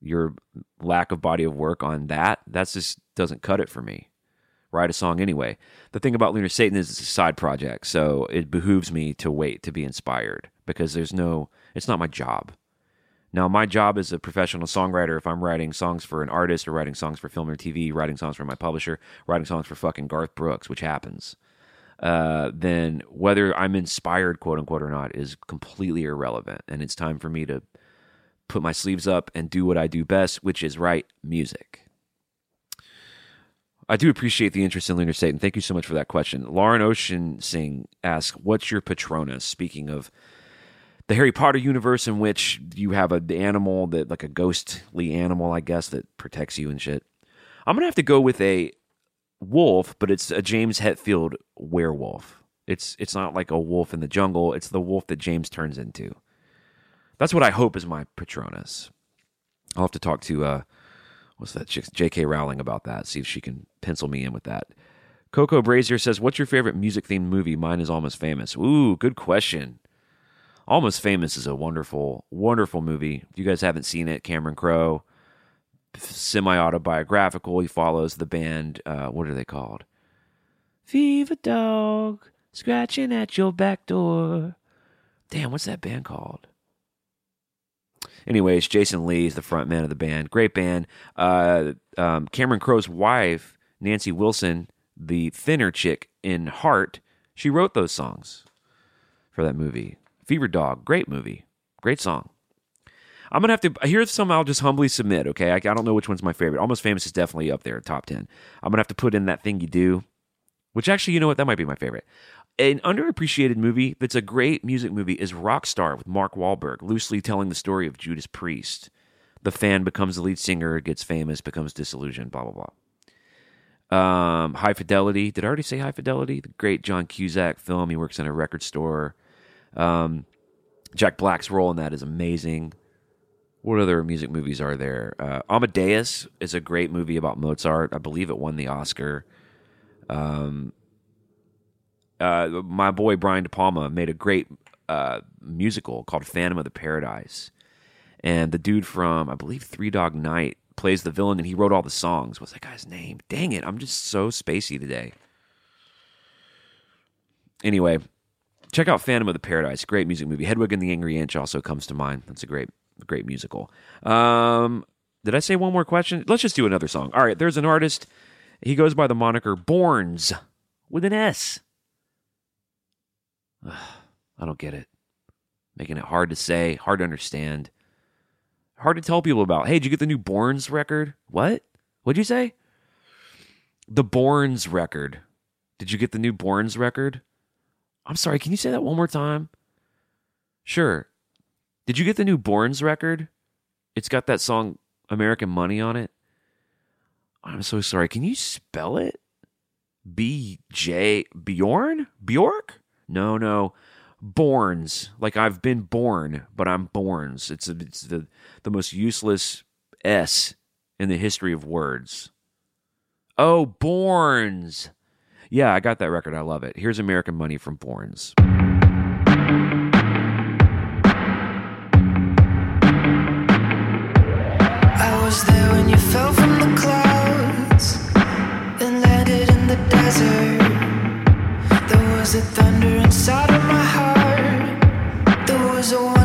your lack of body of work on that. That just doesn't cut it for me. Write a song anyway. The thing about Lunar Satan is it's a side project, so it behooves me to wait to be inspired because there's no. It's not my job. Now, my job as a professional songwriter, if I'm writing songs for an artist or writing songs for film or TV, writing songs for my publisher, writing songs for fucking Garth Brooks, which happens, uh, then whether I'm inspired, quote unquote, or not, is completely irrelevant. And it's time for me to put my sleeves up and do what I do best, which is write music. I do appreciate the interest in Lunar Satan. Thank you so much for that question. Lauren Ocean Singh asks, What's your Patronus? Speaking of the Harry Potter universe in which you have a the animal that like a ghostly animal, I guess, that protects you and shit. I'm gonna have to go with a wolf, but it's a James Hetfield werewolf. It's it's not like a wolf in the jungle. It's the wolf that James turns into. That's what I hope is my Patronus. I'll have to talk to uh, what's that chick, J.K. Rowling about that. See if she can pencil me in with that. Coco Brazier says, "What's your favorite music themed movie?" Mine is Almost Famous. Ooh, good question. Almost Famous is a wonderful, wonderful movie. If you guys haven't seen it, Cameron Crowe, semi autobiographical. He follows the band. Uh, what are they called? Fever Dog scratching at your back door. Damn, what's that band called? Anyways, Jason Lee is the front man of the band. Great band. Uh, um, Cameron Crowe's wife, Nancy Wilson, the thinner chick in Heart, she wrote those songs for that movie. Fever Dog, great movie, great song. I'm gonna have to. Here's some I'll just humbly submit. Okay, I, I don't know which one's my favorite. Almost Famous is definitely up there, top ten. I'm gonna have to put in that thing you do, which actually, you know what, that might be my favorite. An underappreciated movie that's a great music movie is Rockstar with Mark Wahlberg, loosely telling the story of Judas Priest. The fan becomes the lead singer, gets famous, becomes disillusioned, blah blah blah. Um, High Fidelity. Did I already say High Fidelity? The great John Cusack film. He works in a record store. Um, Jack Black's role in that is amazing. What other music movies are there? Uh, Amadeus is a great movie about Mozart. I believe it won the Oscar. Um, uh, my boy Brian De Palma made a great uh, musical called Phantom of the Paradise, and the dude from I believe Three Dog Night plays the villain, and he wrote all the songs. What's that guy's name? Dang it, I'm just so spacey today. Anyway, check out Phantom of the Paradise. Great music movie. Hedwig and the Angry Inch also comes to mind. That's a great, great musical. Um, did I say one more question? Let's just do another song. All right, there's an artist. He goes by the moniker Borns with an S. Ugh, I don't get it. Making it hard to say, hard to understand, hard to tell people about. Hey, did you get the new Borns record? What? What'd you say? The Borns record. Did you get the new Borns record? I'm sorry, can you say that one more time? Sure. Did you get the new Borns record? It's got that song American Money on it. I'm so sorry. Can you spell it? B J Bjorn? Bjork? No, no. Borns. Like I've been born, but I'm Borns. It's a, it's the the most useless S in the history of words. Oh, Borns. Yeah, I got that record. I love it. Here's American Money from Borns. I was there when you fell from the clouds and landed in the desert. There was a thunder inside of my heart. There was a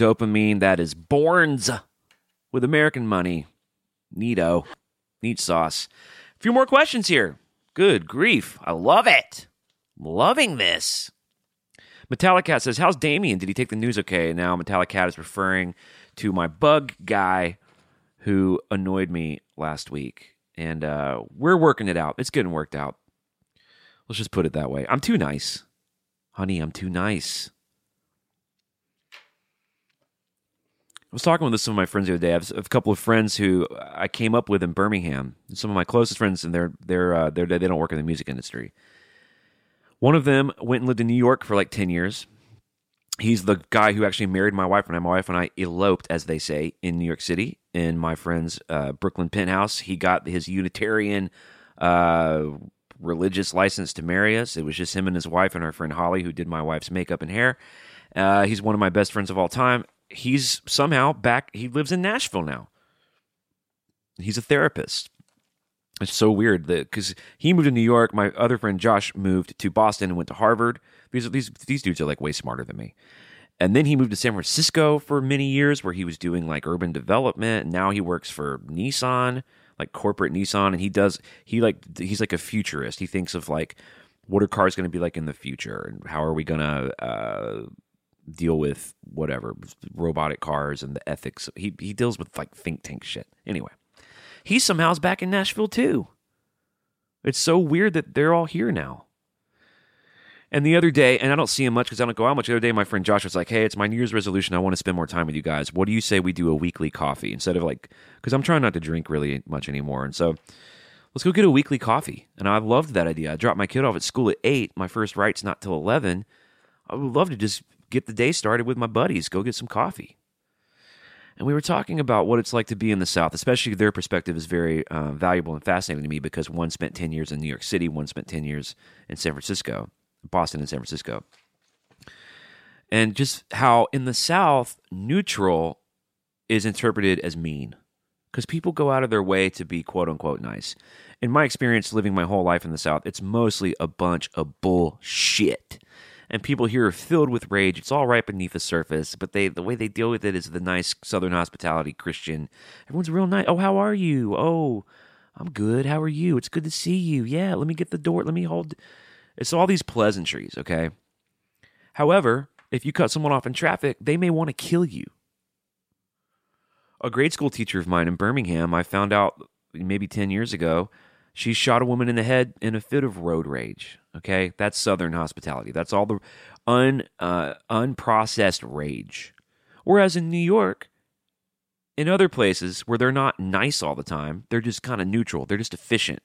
Dopamine. That is Borns with American Money. Neato. Neat sauce. A few more questions here. Good grief. I love it. Loving this. Metallic Cat says, How's Damien? Did he take the news okay? Now, Metallic Cat is referring to my bug guy who annoyed me last week. And uh, we're working it out. It's getting worked out. Let's just put it that way. I'm too nice. Honey, I'm too nice. I was talking with some of my friends the other day. I have a couple of friends who I came up with in Birmingham. Some of my closest friends, and they're they're, uh, they're they don't work in the music industry. One of them went and lived in New York for like ten years. He's the guy who actually married my wife and I. My wife and I eloped, as they say, in New York City in my friend's uh, Brooklyn penthouse. He got his Unitarian uh, religious license to marry us. It was just him and his wife and our friend Holly, who did my wife's makeup and hair. Uh, he's one of my best friends of all time. He's somehow back. He lives in Nashville now. He's a therapist. It's so weird that because he moved to New York, my other friend Josh moved to Boston and went to Harvard. These these these dudes are like way smarter than me. And then he moved to San Francisco for many years, where he was doing like urban development. Now he works for Nissan, like corporate Nissan, and he does he like he's like a futurist. He thinks of like what are cars going to be like in the future, and how are we going to uh, deal with whatever robotic cars and the ethics. He he deals with like think tank shit. Anyway, he somehow's back in Nashville too. It's so weird that they're all here now. And the other day, and I don't see him much because I don't go out much. The other day, my friend Josh was like, "Hey, it's my New Year's resolution. I want to spend more time with you guys. What do you say we do a weekly coffee instead of like? Because I'm trying not to drink really much anymore, and so let's go get a weekly coffee." And I loved that idea. I dropped my kid off at school at eight. My first write's not till eleven. I would love to just get the day started with my buddies. Go get some coffee. And we were talking about what it's like to be in the South, especially their perspective is very uh, valuable and fascinating to me because one spent 10 years in New York City, one spent 10 years in San Francisco, Boston and San Francisco. And just how in the South, neutral is interpreted as mean because people go out of their way to be quote unquote nice. In my experience living my whole life in the South, it's mostly a bunch of bullshit and people here are filled with rage. It's all right beneath the surface, but they the way they deal with it is the nice Southern hospitality Christian. Everyone's real nice. Oh, how are you? Oh, I'm good. How are you? It's good to see you. Yeah, let me get the door. Let me hold. It's all these pleasantries, okay? However, if you cut someone off in traffic, they may want to kill you. A grade school teacher of mine in Birmingham, I found out maybe 10 years ago, she shot a woman in the head in a fit of road rage. Okay, that's Southern hospitality. That's all the un uh, unprocessed rage. Whereas in New York, in other places where they're not nice all the time, they're just kind of neutral. They're just efficient.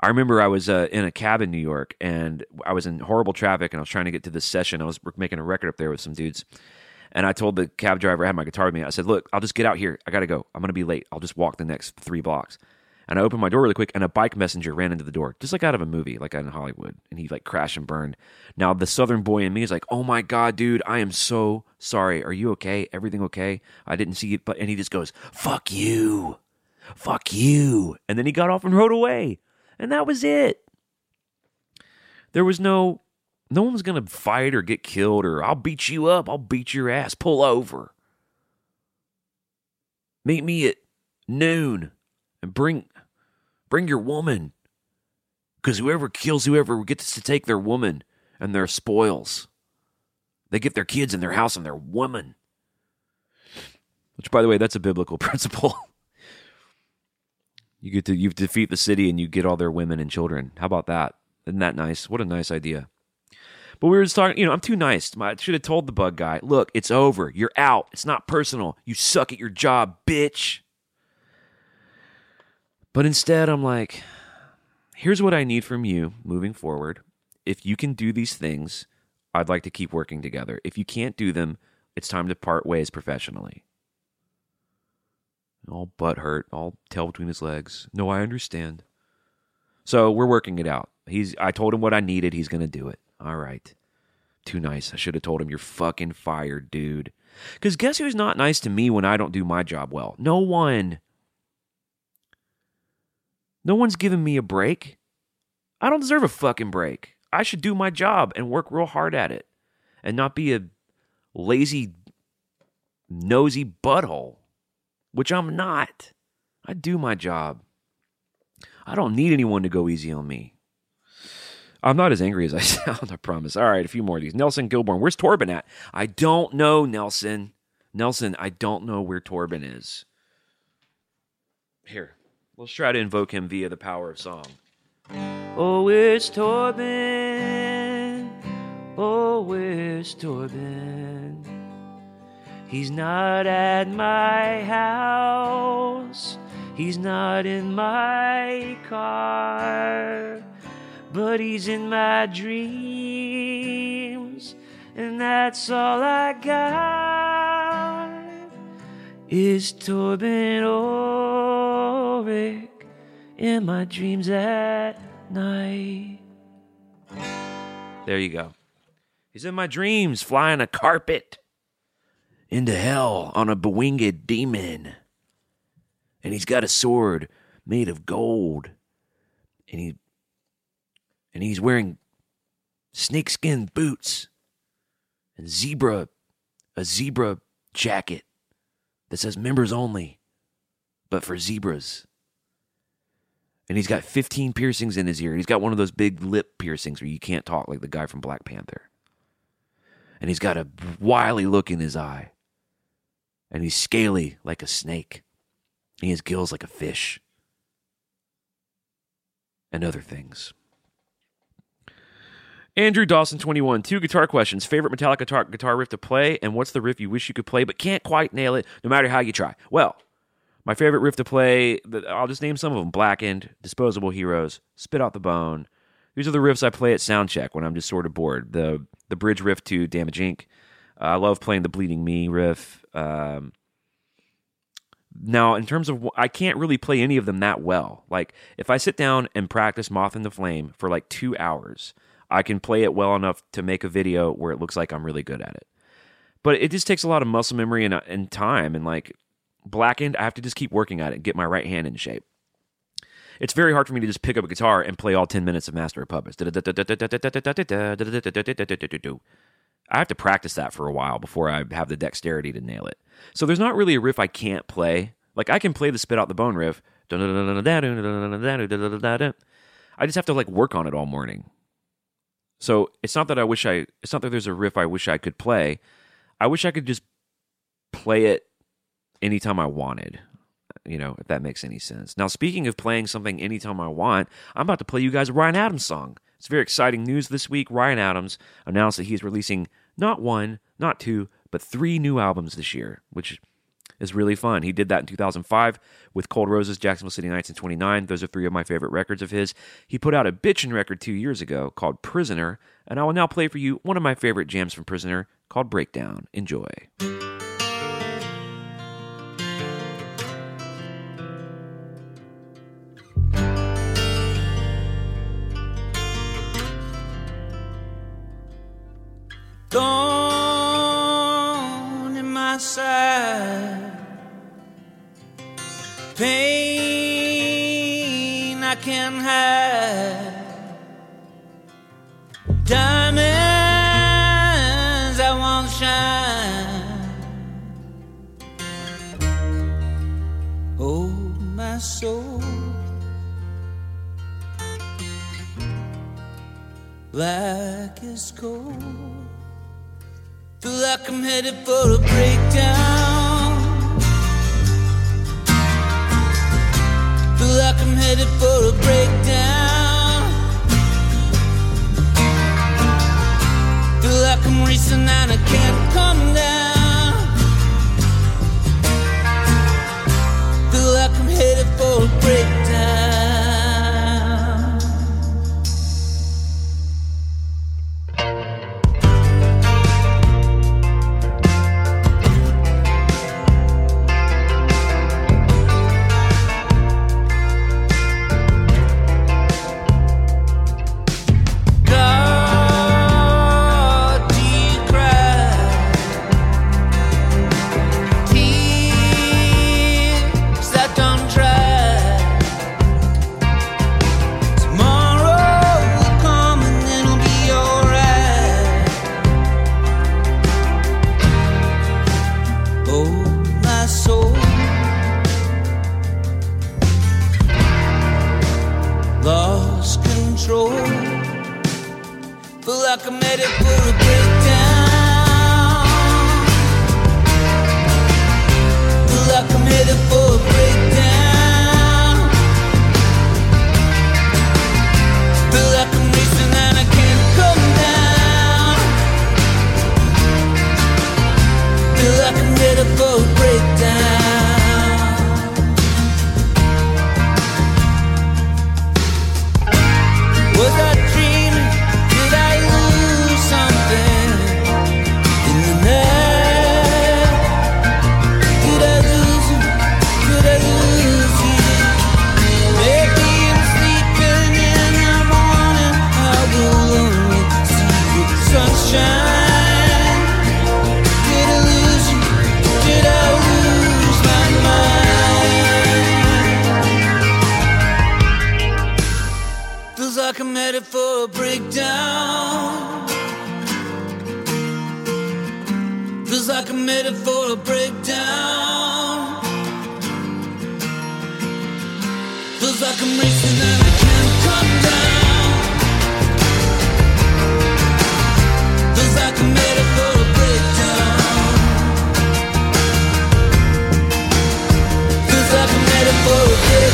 I remember I was uh, in a cab in New York and I was in horrible traffic and I was trying to get to this session. I was making a record up there with some dudes. And I told the cab driver I had my guitar with me. I said, "Look, I'll just get out here. I got to go. I'm to be late. I'll just walk the next 3 blocks." And I opened my door really quick, and a bike messenger ran into the door, just like out of a movie, like in Hollywood. And he like crashed and burned. Now the Southern boy in me is like, "Oh my god, dude, I am so sorry. Are you okay? Everything okay? I didn't see it." But and he just goes, "Fuck you, fuck you," and then he got off and rode away, and that was it. There was no, no one's gonna fight or get killed or I'll beat you up. I'll beat your ass. Pull over. Meet me at noon and bring bring your woman. Because whoever kills whoever gets to take their woman and their spoils. They get their kids and their house and their woman. Which by the way that's a biblical principle. You get to you defeat the city and you get all their women and children. How about that? Isn't that nice? What a nice idea. But we were just talking you know i'm too nice. I should have told the bug guy look it's over. You're out. It's not personal. You suck at your job bitch but instead, I'm like, here's what I need from you moving forward. If you can do these things, I'd like to keep working together. If you can't do them, it's time to part ways professionally. All butt hurt, all tail between his legs. No, I understand. So we're working it out. He's I told him what I needed, he's gonna do it. All right. Too nice. I should have told him you're fucking fired, dude. Because guess who's not nice to me when I don't do my job well? No one. No one's giving me a break. I don't deserve a fucking break. I should do my job and work real hard at it and not be a lazy, nosy butthole, which I'm not. I do my job. I don't need anyone to go easy on me. I'm not as angry as I sound, I promise. All right, a few more of these. Nelson Gilborn, where's Torben at? I don't know, Nelson. Nelson, I don't know where Torben is. Here, let's try to invoke him via the power of song. Oh, where's Torben? Oh, where's Torben? He's not at my house. He's not in my car. But he's in my dreams. And that's all I got. Is Torben oh. Ulrich in my dreams at night. There you go. He's in my dreams, flying a carpet into hell on a bewinged demon. And he's got a sword made of gold. And he and he's wearing snakeskin boots and zebra a zebra jacket that says members only, but for zebras. And he's got 15 piercings in his ear. He's got one of those big lip piercings where you can't talk like the guy from Black Panther. And he's got a wily look in his eye. And he's scaly like a snake. He has gills like a fish. And other things. Andrew Dawson, 21. Two guitar questions. Favorite Metallica guitar riff to play, and what's the riff you wish you could play but can't quite nail it no matter how you try? Well, my favorite riff to play, I'll just name some of them Blackened, Disposable Heroes, Spit Out the Bone. These are the riffs I play at soundcheck when I'm just sort of bored. The the bridge riff to Damage Inc. Uh, I love playing the Bleeding Me riff. Um, now, in terms of, I can't really play any of them that well. Like, if I sit down and practice Moth in the Flame for like two hours, I can play it well enough to make a video where it looks like I'm really good at it. But it just takes a lot of muscle memory and, and time. And like, Blackened, I have to just keep working at it and get my right hand in shape. It's very hard for me to just pick up a guitar and play all 10 minutes of Master of Puppets. I have to practice that for a while before I have the dexterity to nail it. So there's not really a riff I can't play. Like I can play the Spit Out the Bone riff. I just have to like work on it all morning. So it's not that I wish I it's not that there's a riff I wish I could play. I wish I could just play it anytime I wanted. You know, if that makes any sense. Now, speaking of playing something anytime I want, I'm about to play you guys a Ryan Adams song. It's very exciting news this week. Ryan Adams announced that he's releasing not one, not two, but three new albums this year, which is really fun. He did that in 2005 with Cold Roses, Jacksonville City Nights, and 29. Those are three of my favorite records of his. He put out a bitchin' record two years ago called Prisoner, and I will now play for you one of my favorite jams from Prisoner called Breakdown. Enjoy. Can. Diamonds I won't shine. Oh, my soul. Black as coal. Feel like I'm headed for a breakdown. Headed for a breakdown. Feel like I'm racing and I can't come down. Feel like I'm headed for a. headed for a breakdown. Feels like I'm headed for a breakdown. Feels like I'm racing and I can't come down. Feels like I'm headed for a breakdown. Feels like I'm headed for a breakdown.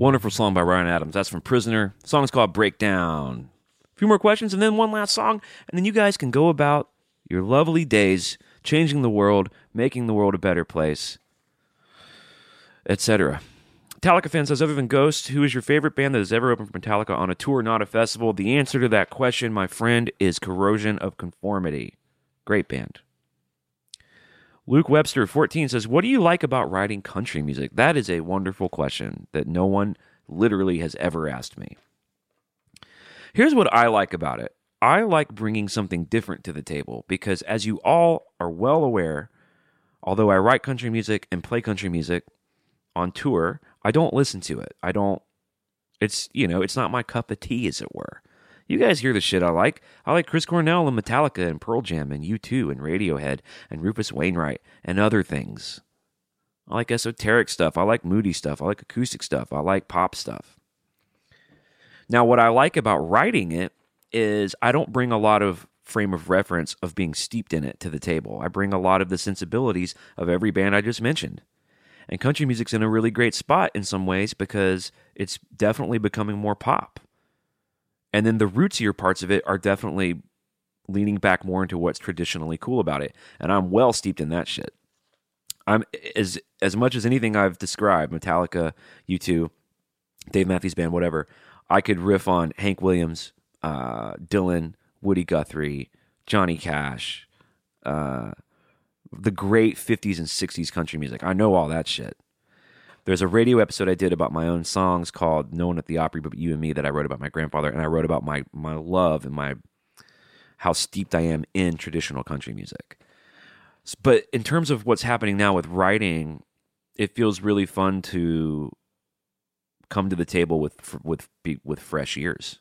Wonderful song by Ryan Adams. That's from Prisoner. The song's called Breakdown. Few more questions and then one last song, and then you guys can go about your lovely days changing the world, making the world a better place, etc. Metallica fan says, other than Ghost, who is your favorite band that has ever opened for Metallica on a tour, not a festival? The answer to that question, my friend, is Corrosion of Conformity. Great band. Luke Webster, 14, says, What do you like about writing country music? That is a wonderful question that no one literally has ever asked me. Here's what I like about it I like bringing something different to the table because, as you all are well aware, although I write country music and play country music on tour, I don't listen to it. I don't, it's, you know, it's not my cup of tea, as it were. You guys hear the shit I like. I like Chris Cornell and Metallica and Pearl Jam and U2 and Radiohead and Rufus Wainwright and other things. I like esoteric stuff. I like moody stuff. I like acoustic stuff. I like pop stuff. Now, what I like about writing it is I don't bring a lot of frame of reference of being steeped in it to the table. I bring a lot of the sensibilities of every band I just mentioned. And country music's in a really great spot in some ways because it's definitely becoming more pop. And then the rootsier parts of it are definitely leaning back more into what's traditionally cool about it. And I'm well steeped in that shit. I'm as as much as anything I've described, Metallica, U2, Dave Matthews Band, whatever, I could riff on Hank Williams, uh, Dylan, Woody Guthrie, Johnny Cash, uh, the great 50s and 60s country music. I know all that shit. There's a radio episode I did about my own songs called No One at the Opry But You and Me that I wrote about my grandfather, and I wrote about my my love and my how steeped I am in traditional country music. But in terms of what's happening now with writing, it feels really fun to come to the table with with with fresh ears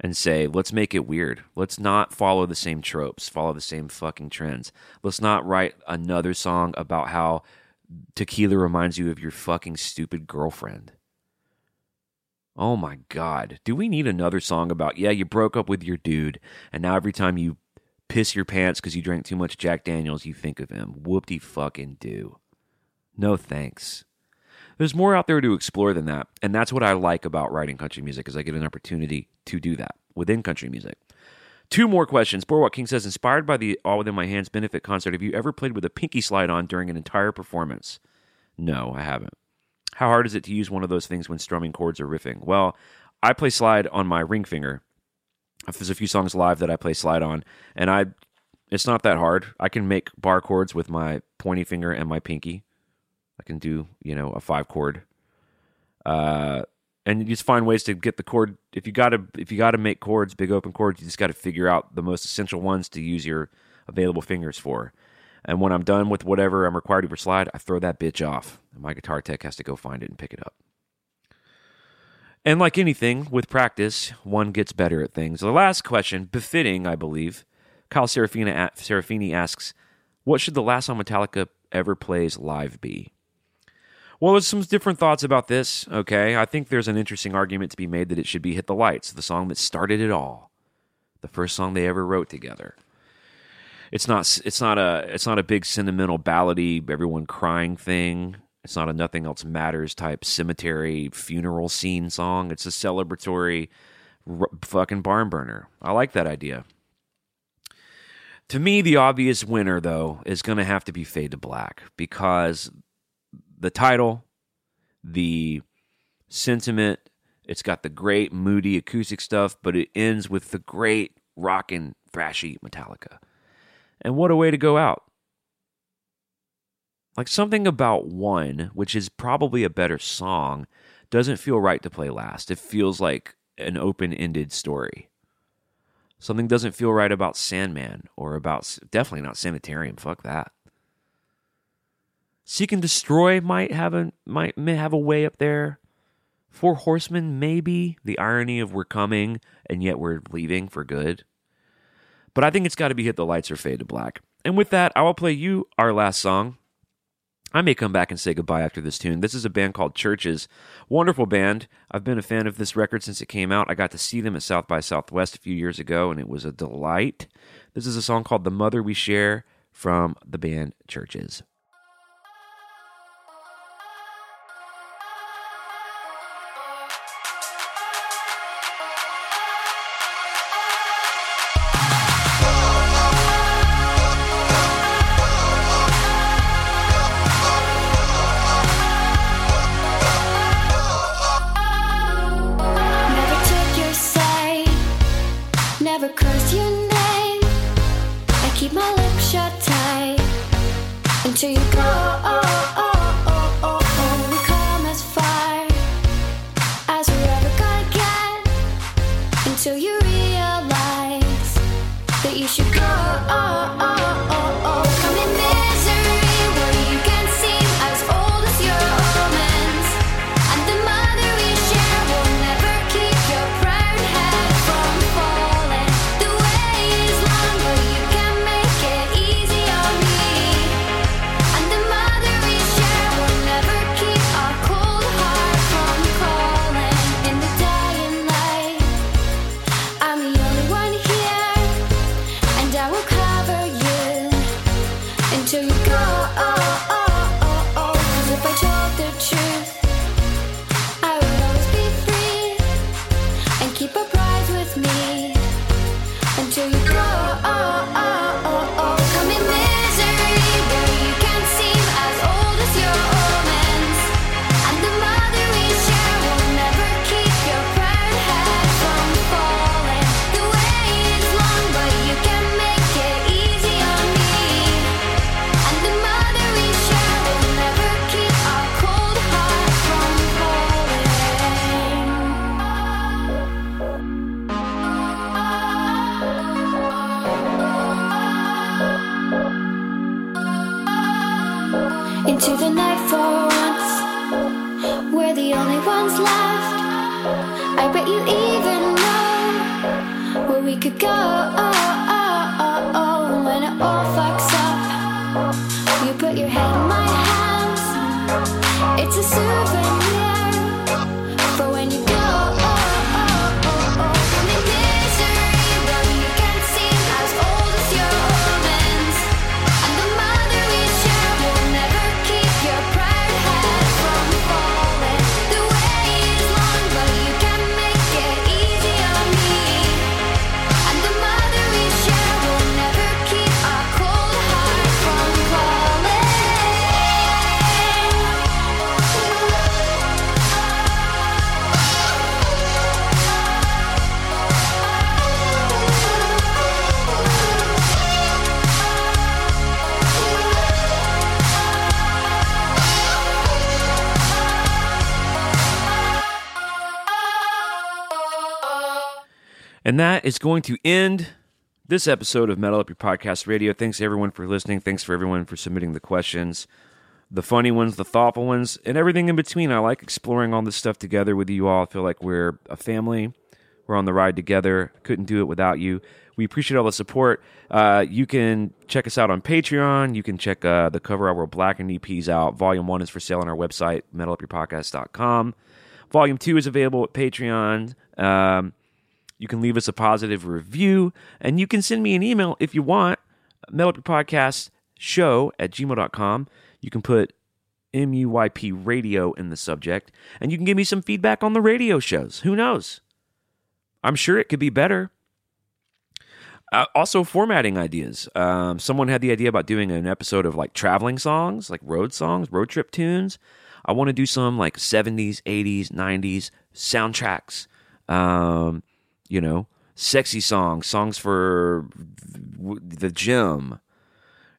and say, let's make it weird. Let's not follow the same tropes, follow the same fucking trends. Let's not write another song about how tequila reminds you of your fucking stupid girlfriend. Oh my god. Do we need another song about, yeah, you broke up with your dude, and now every time you piss your pants because you drank too much Jack Daniels, you think of him? Whoop de fucking do. No thanks. There's more out there to explore than that, and that's what I like about writing country music is I get an opportunity to do that within country music. Two more questions. Boardwalk King says, inspired by the All Within My Hands benefit concert, have you ever played with a pinky slide on during an entire performance? No, I haven't. How hard is it to use one of those things when strumming chords or riffing? Well, I play slide on my ring finger. There's a few songs live that I play slide on, and I it's not that hard. I can make bar chords with my pointy finger and my pinky. I can do, you know, a five chord. Uh, and you just find ways to get the chord. If you gotta, if you gotta make chords, big open chords, you just got to figure out the most essential ones to use your available fingers for. And when I'm done with whatever I'm required to per slide, I throw that bitch off. And my guitar tech has to go find it and pick it up. And like anything, with practice, one gets better at things. The last question, befitting, I believe, Kyle Serafina, Serafini asks, "What should the last song Metallica ever plays live be?" Well, there's some different thoughts about this. Okay, I think there's an interesting argument to be made that it should be "Hit the Lights," the song that started it all, the first song they ever wrote together. It's not. It's not a. It's not a big sentimental ballady, everyone crying thing. It's not a nothing else matters type cemetery funeral scene song. It's a celebratory r- fucking barn burner. I like that idea. To me, the obvious winner, though, is going to have to be Fade to Black because the title, the sentiment, it's got the great moody acoustic stuff, but it ends with the great rockin' thrashy Metallica. And what a way to go out. Like something about one, which is probably a better song, doesn't feel right to play last. It feels like an open ended story. Something doesn't feel right about Sandman or about definitely not Sanitarium. Fuck that. Seek and Destroy might have a might may have a way up there. Four Horsemen, maybe. The irony of we're coming and yet we're leaving for good. But I think it's got to be Hit the Lights or Fade to Black. And with that, I will play you our last song. I may come back and say goodbye after this tune. This is a band called CHVRCHES. Wonderful band. I've been a fan of this record since it came out. I got to see them at South by Southwest a few years ago, and it was a delight. This is a song called The Mother We Share from the band CHVRCHES. Is going to end this episode of Metal Up Your Podcast Radio. Thanks everyone for listening. Thanks for everyone for submitting the questions, the funny ones, the thoughtful ones, and everything in between. I like exploring all this stuff together with you all. I feel like we're a family. We're on the ride together. Couldn't do it without you. We appreciate all the support. Uh, you can check us out on Patreon. You can check uh, the Cover of Our World Blackened EPs out. Volume 1 is for sale on our website, metalupyourpodcast.com. Volume 2 is available at Patreon. Um, you can leave us a positive review, and you can send me an email if you want, metalupyourpodcast show at gmail.com. You can put MUYP radio in the subject, and you can give me some feedback on the radio shows. Who knows? I'm sure it could be better. Uh, also, formatting ideas. Um, someone had the idea about doing an episode of like traveling songs, like road songs, road trip tunes. I want to do some like 70s, 80s, 90s soundtracks. Um, you know, sexy songs, songs for the gym.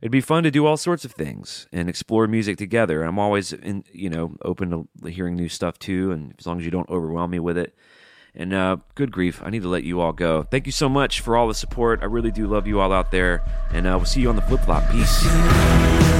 It'd be fun to do all sorts of things and explore music together. I'm always, in, you know, open to hearing new stuff too, and as long as you don't overwhelm me with it. And uh, good grief, I need to let you all go. Thank you so much for all the support. I really do love you all out there, and uh, we'll see you on the flip flop. Peace.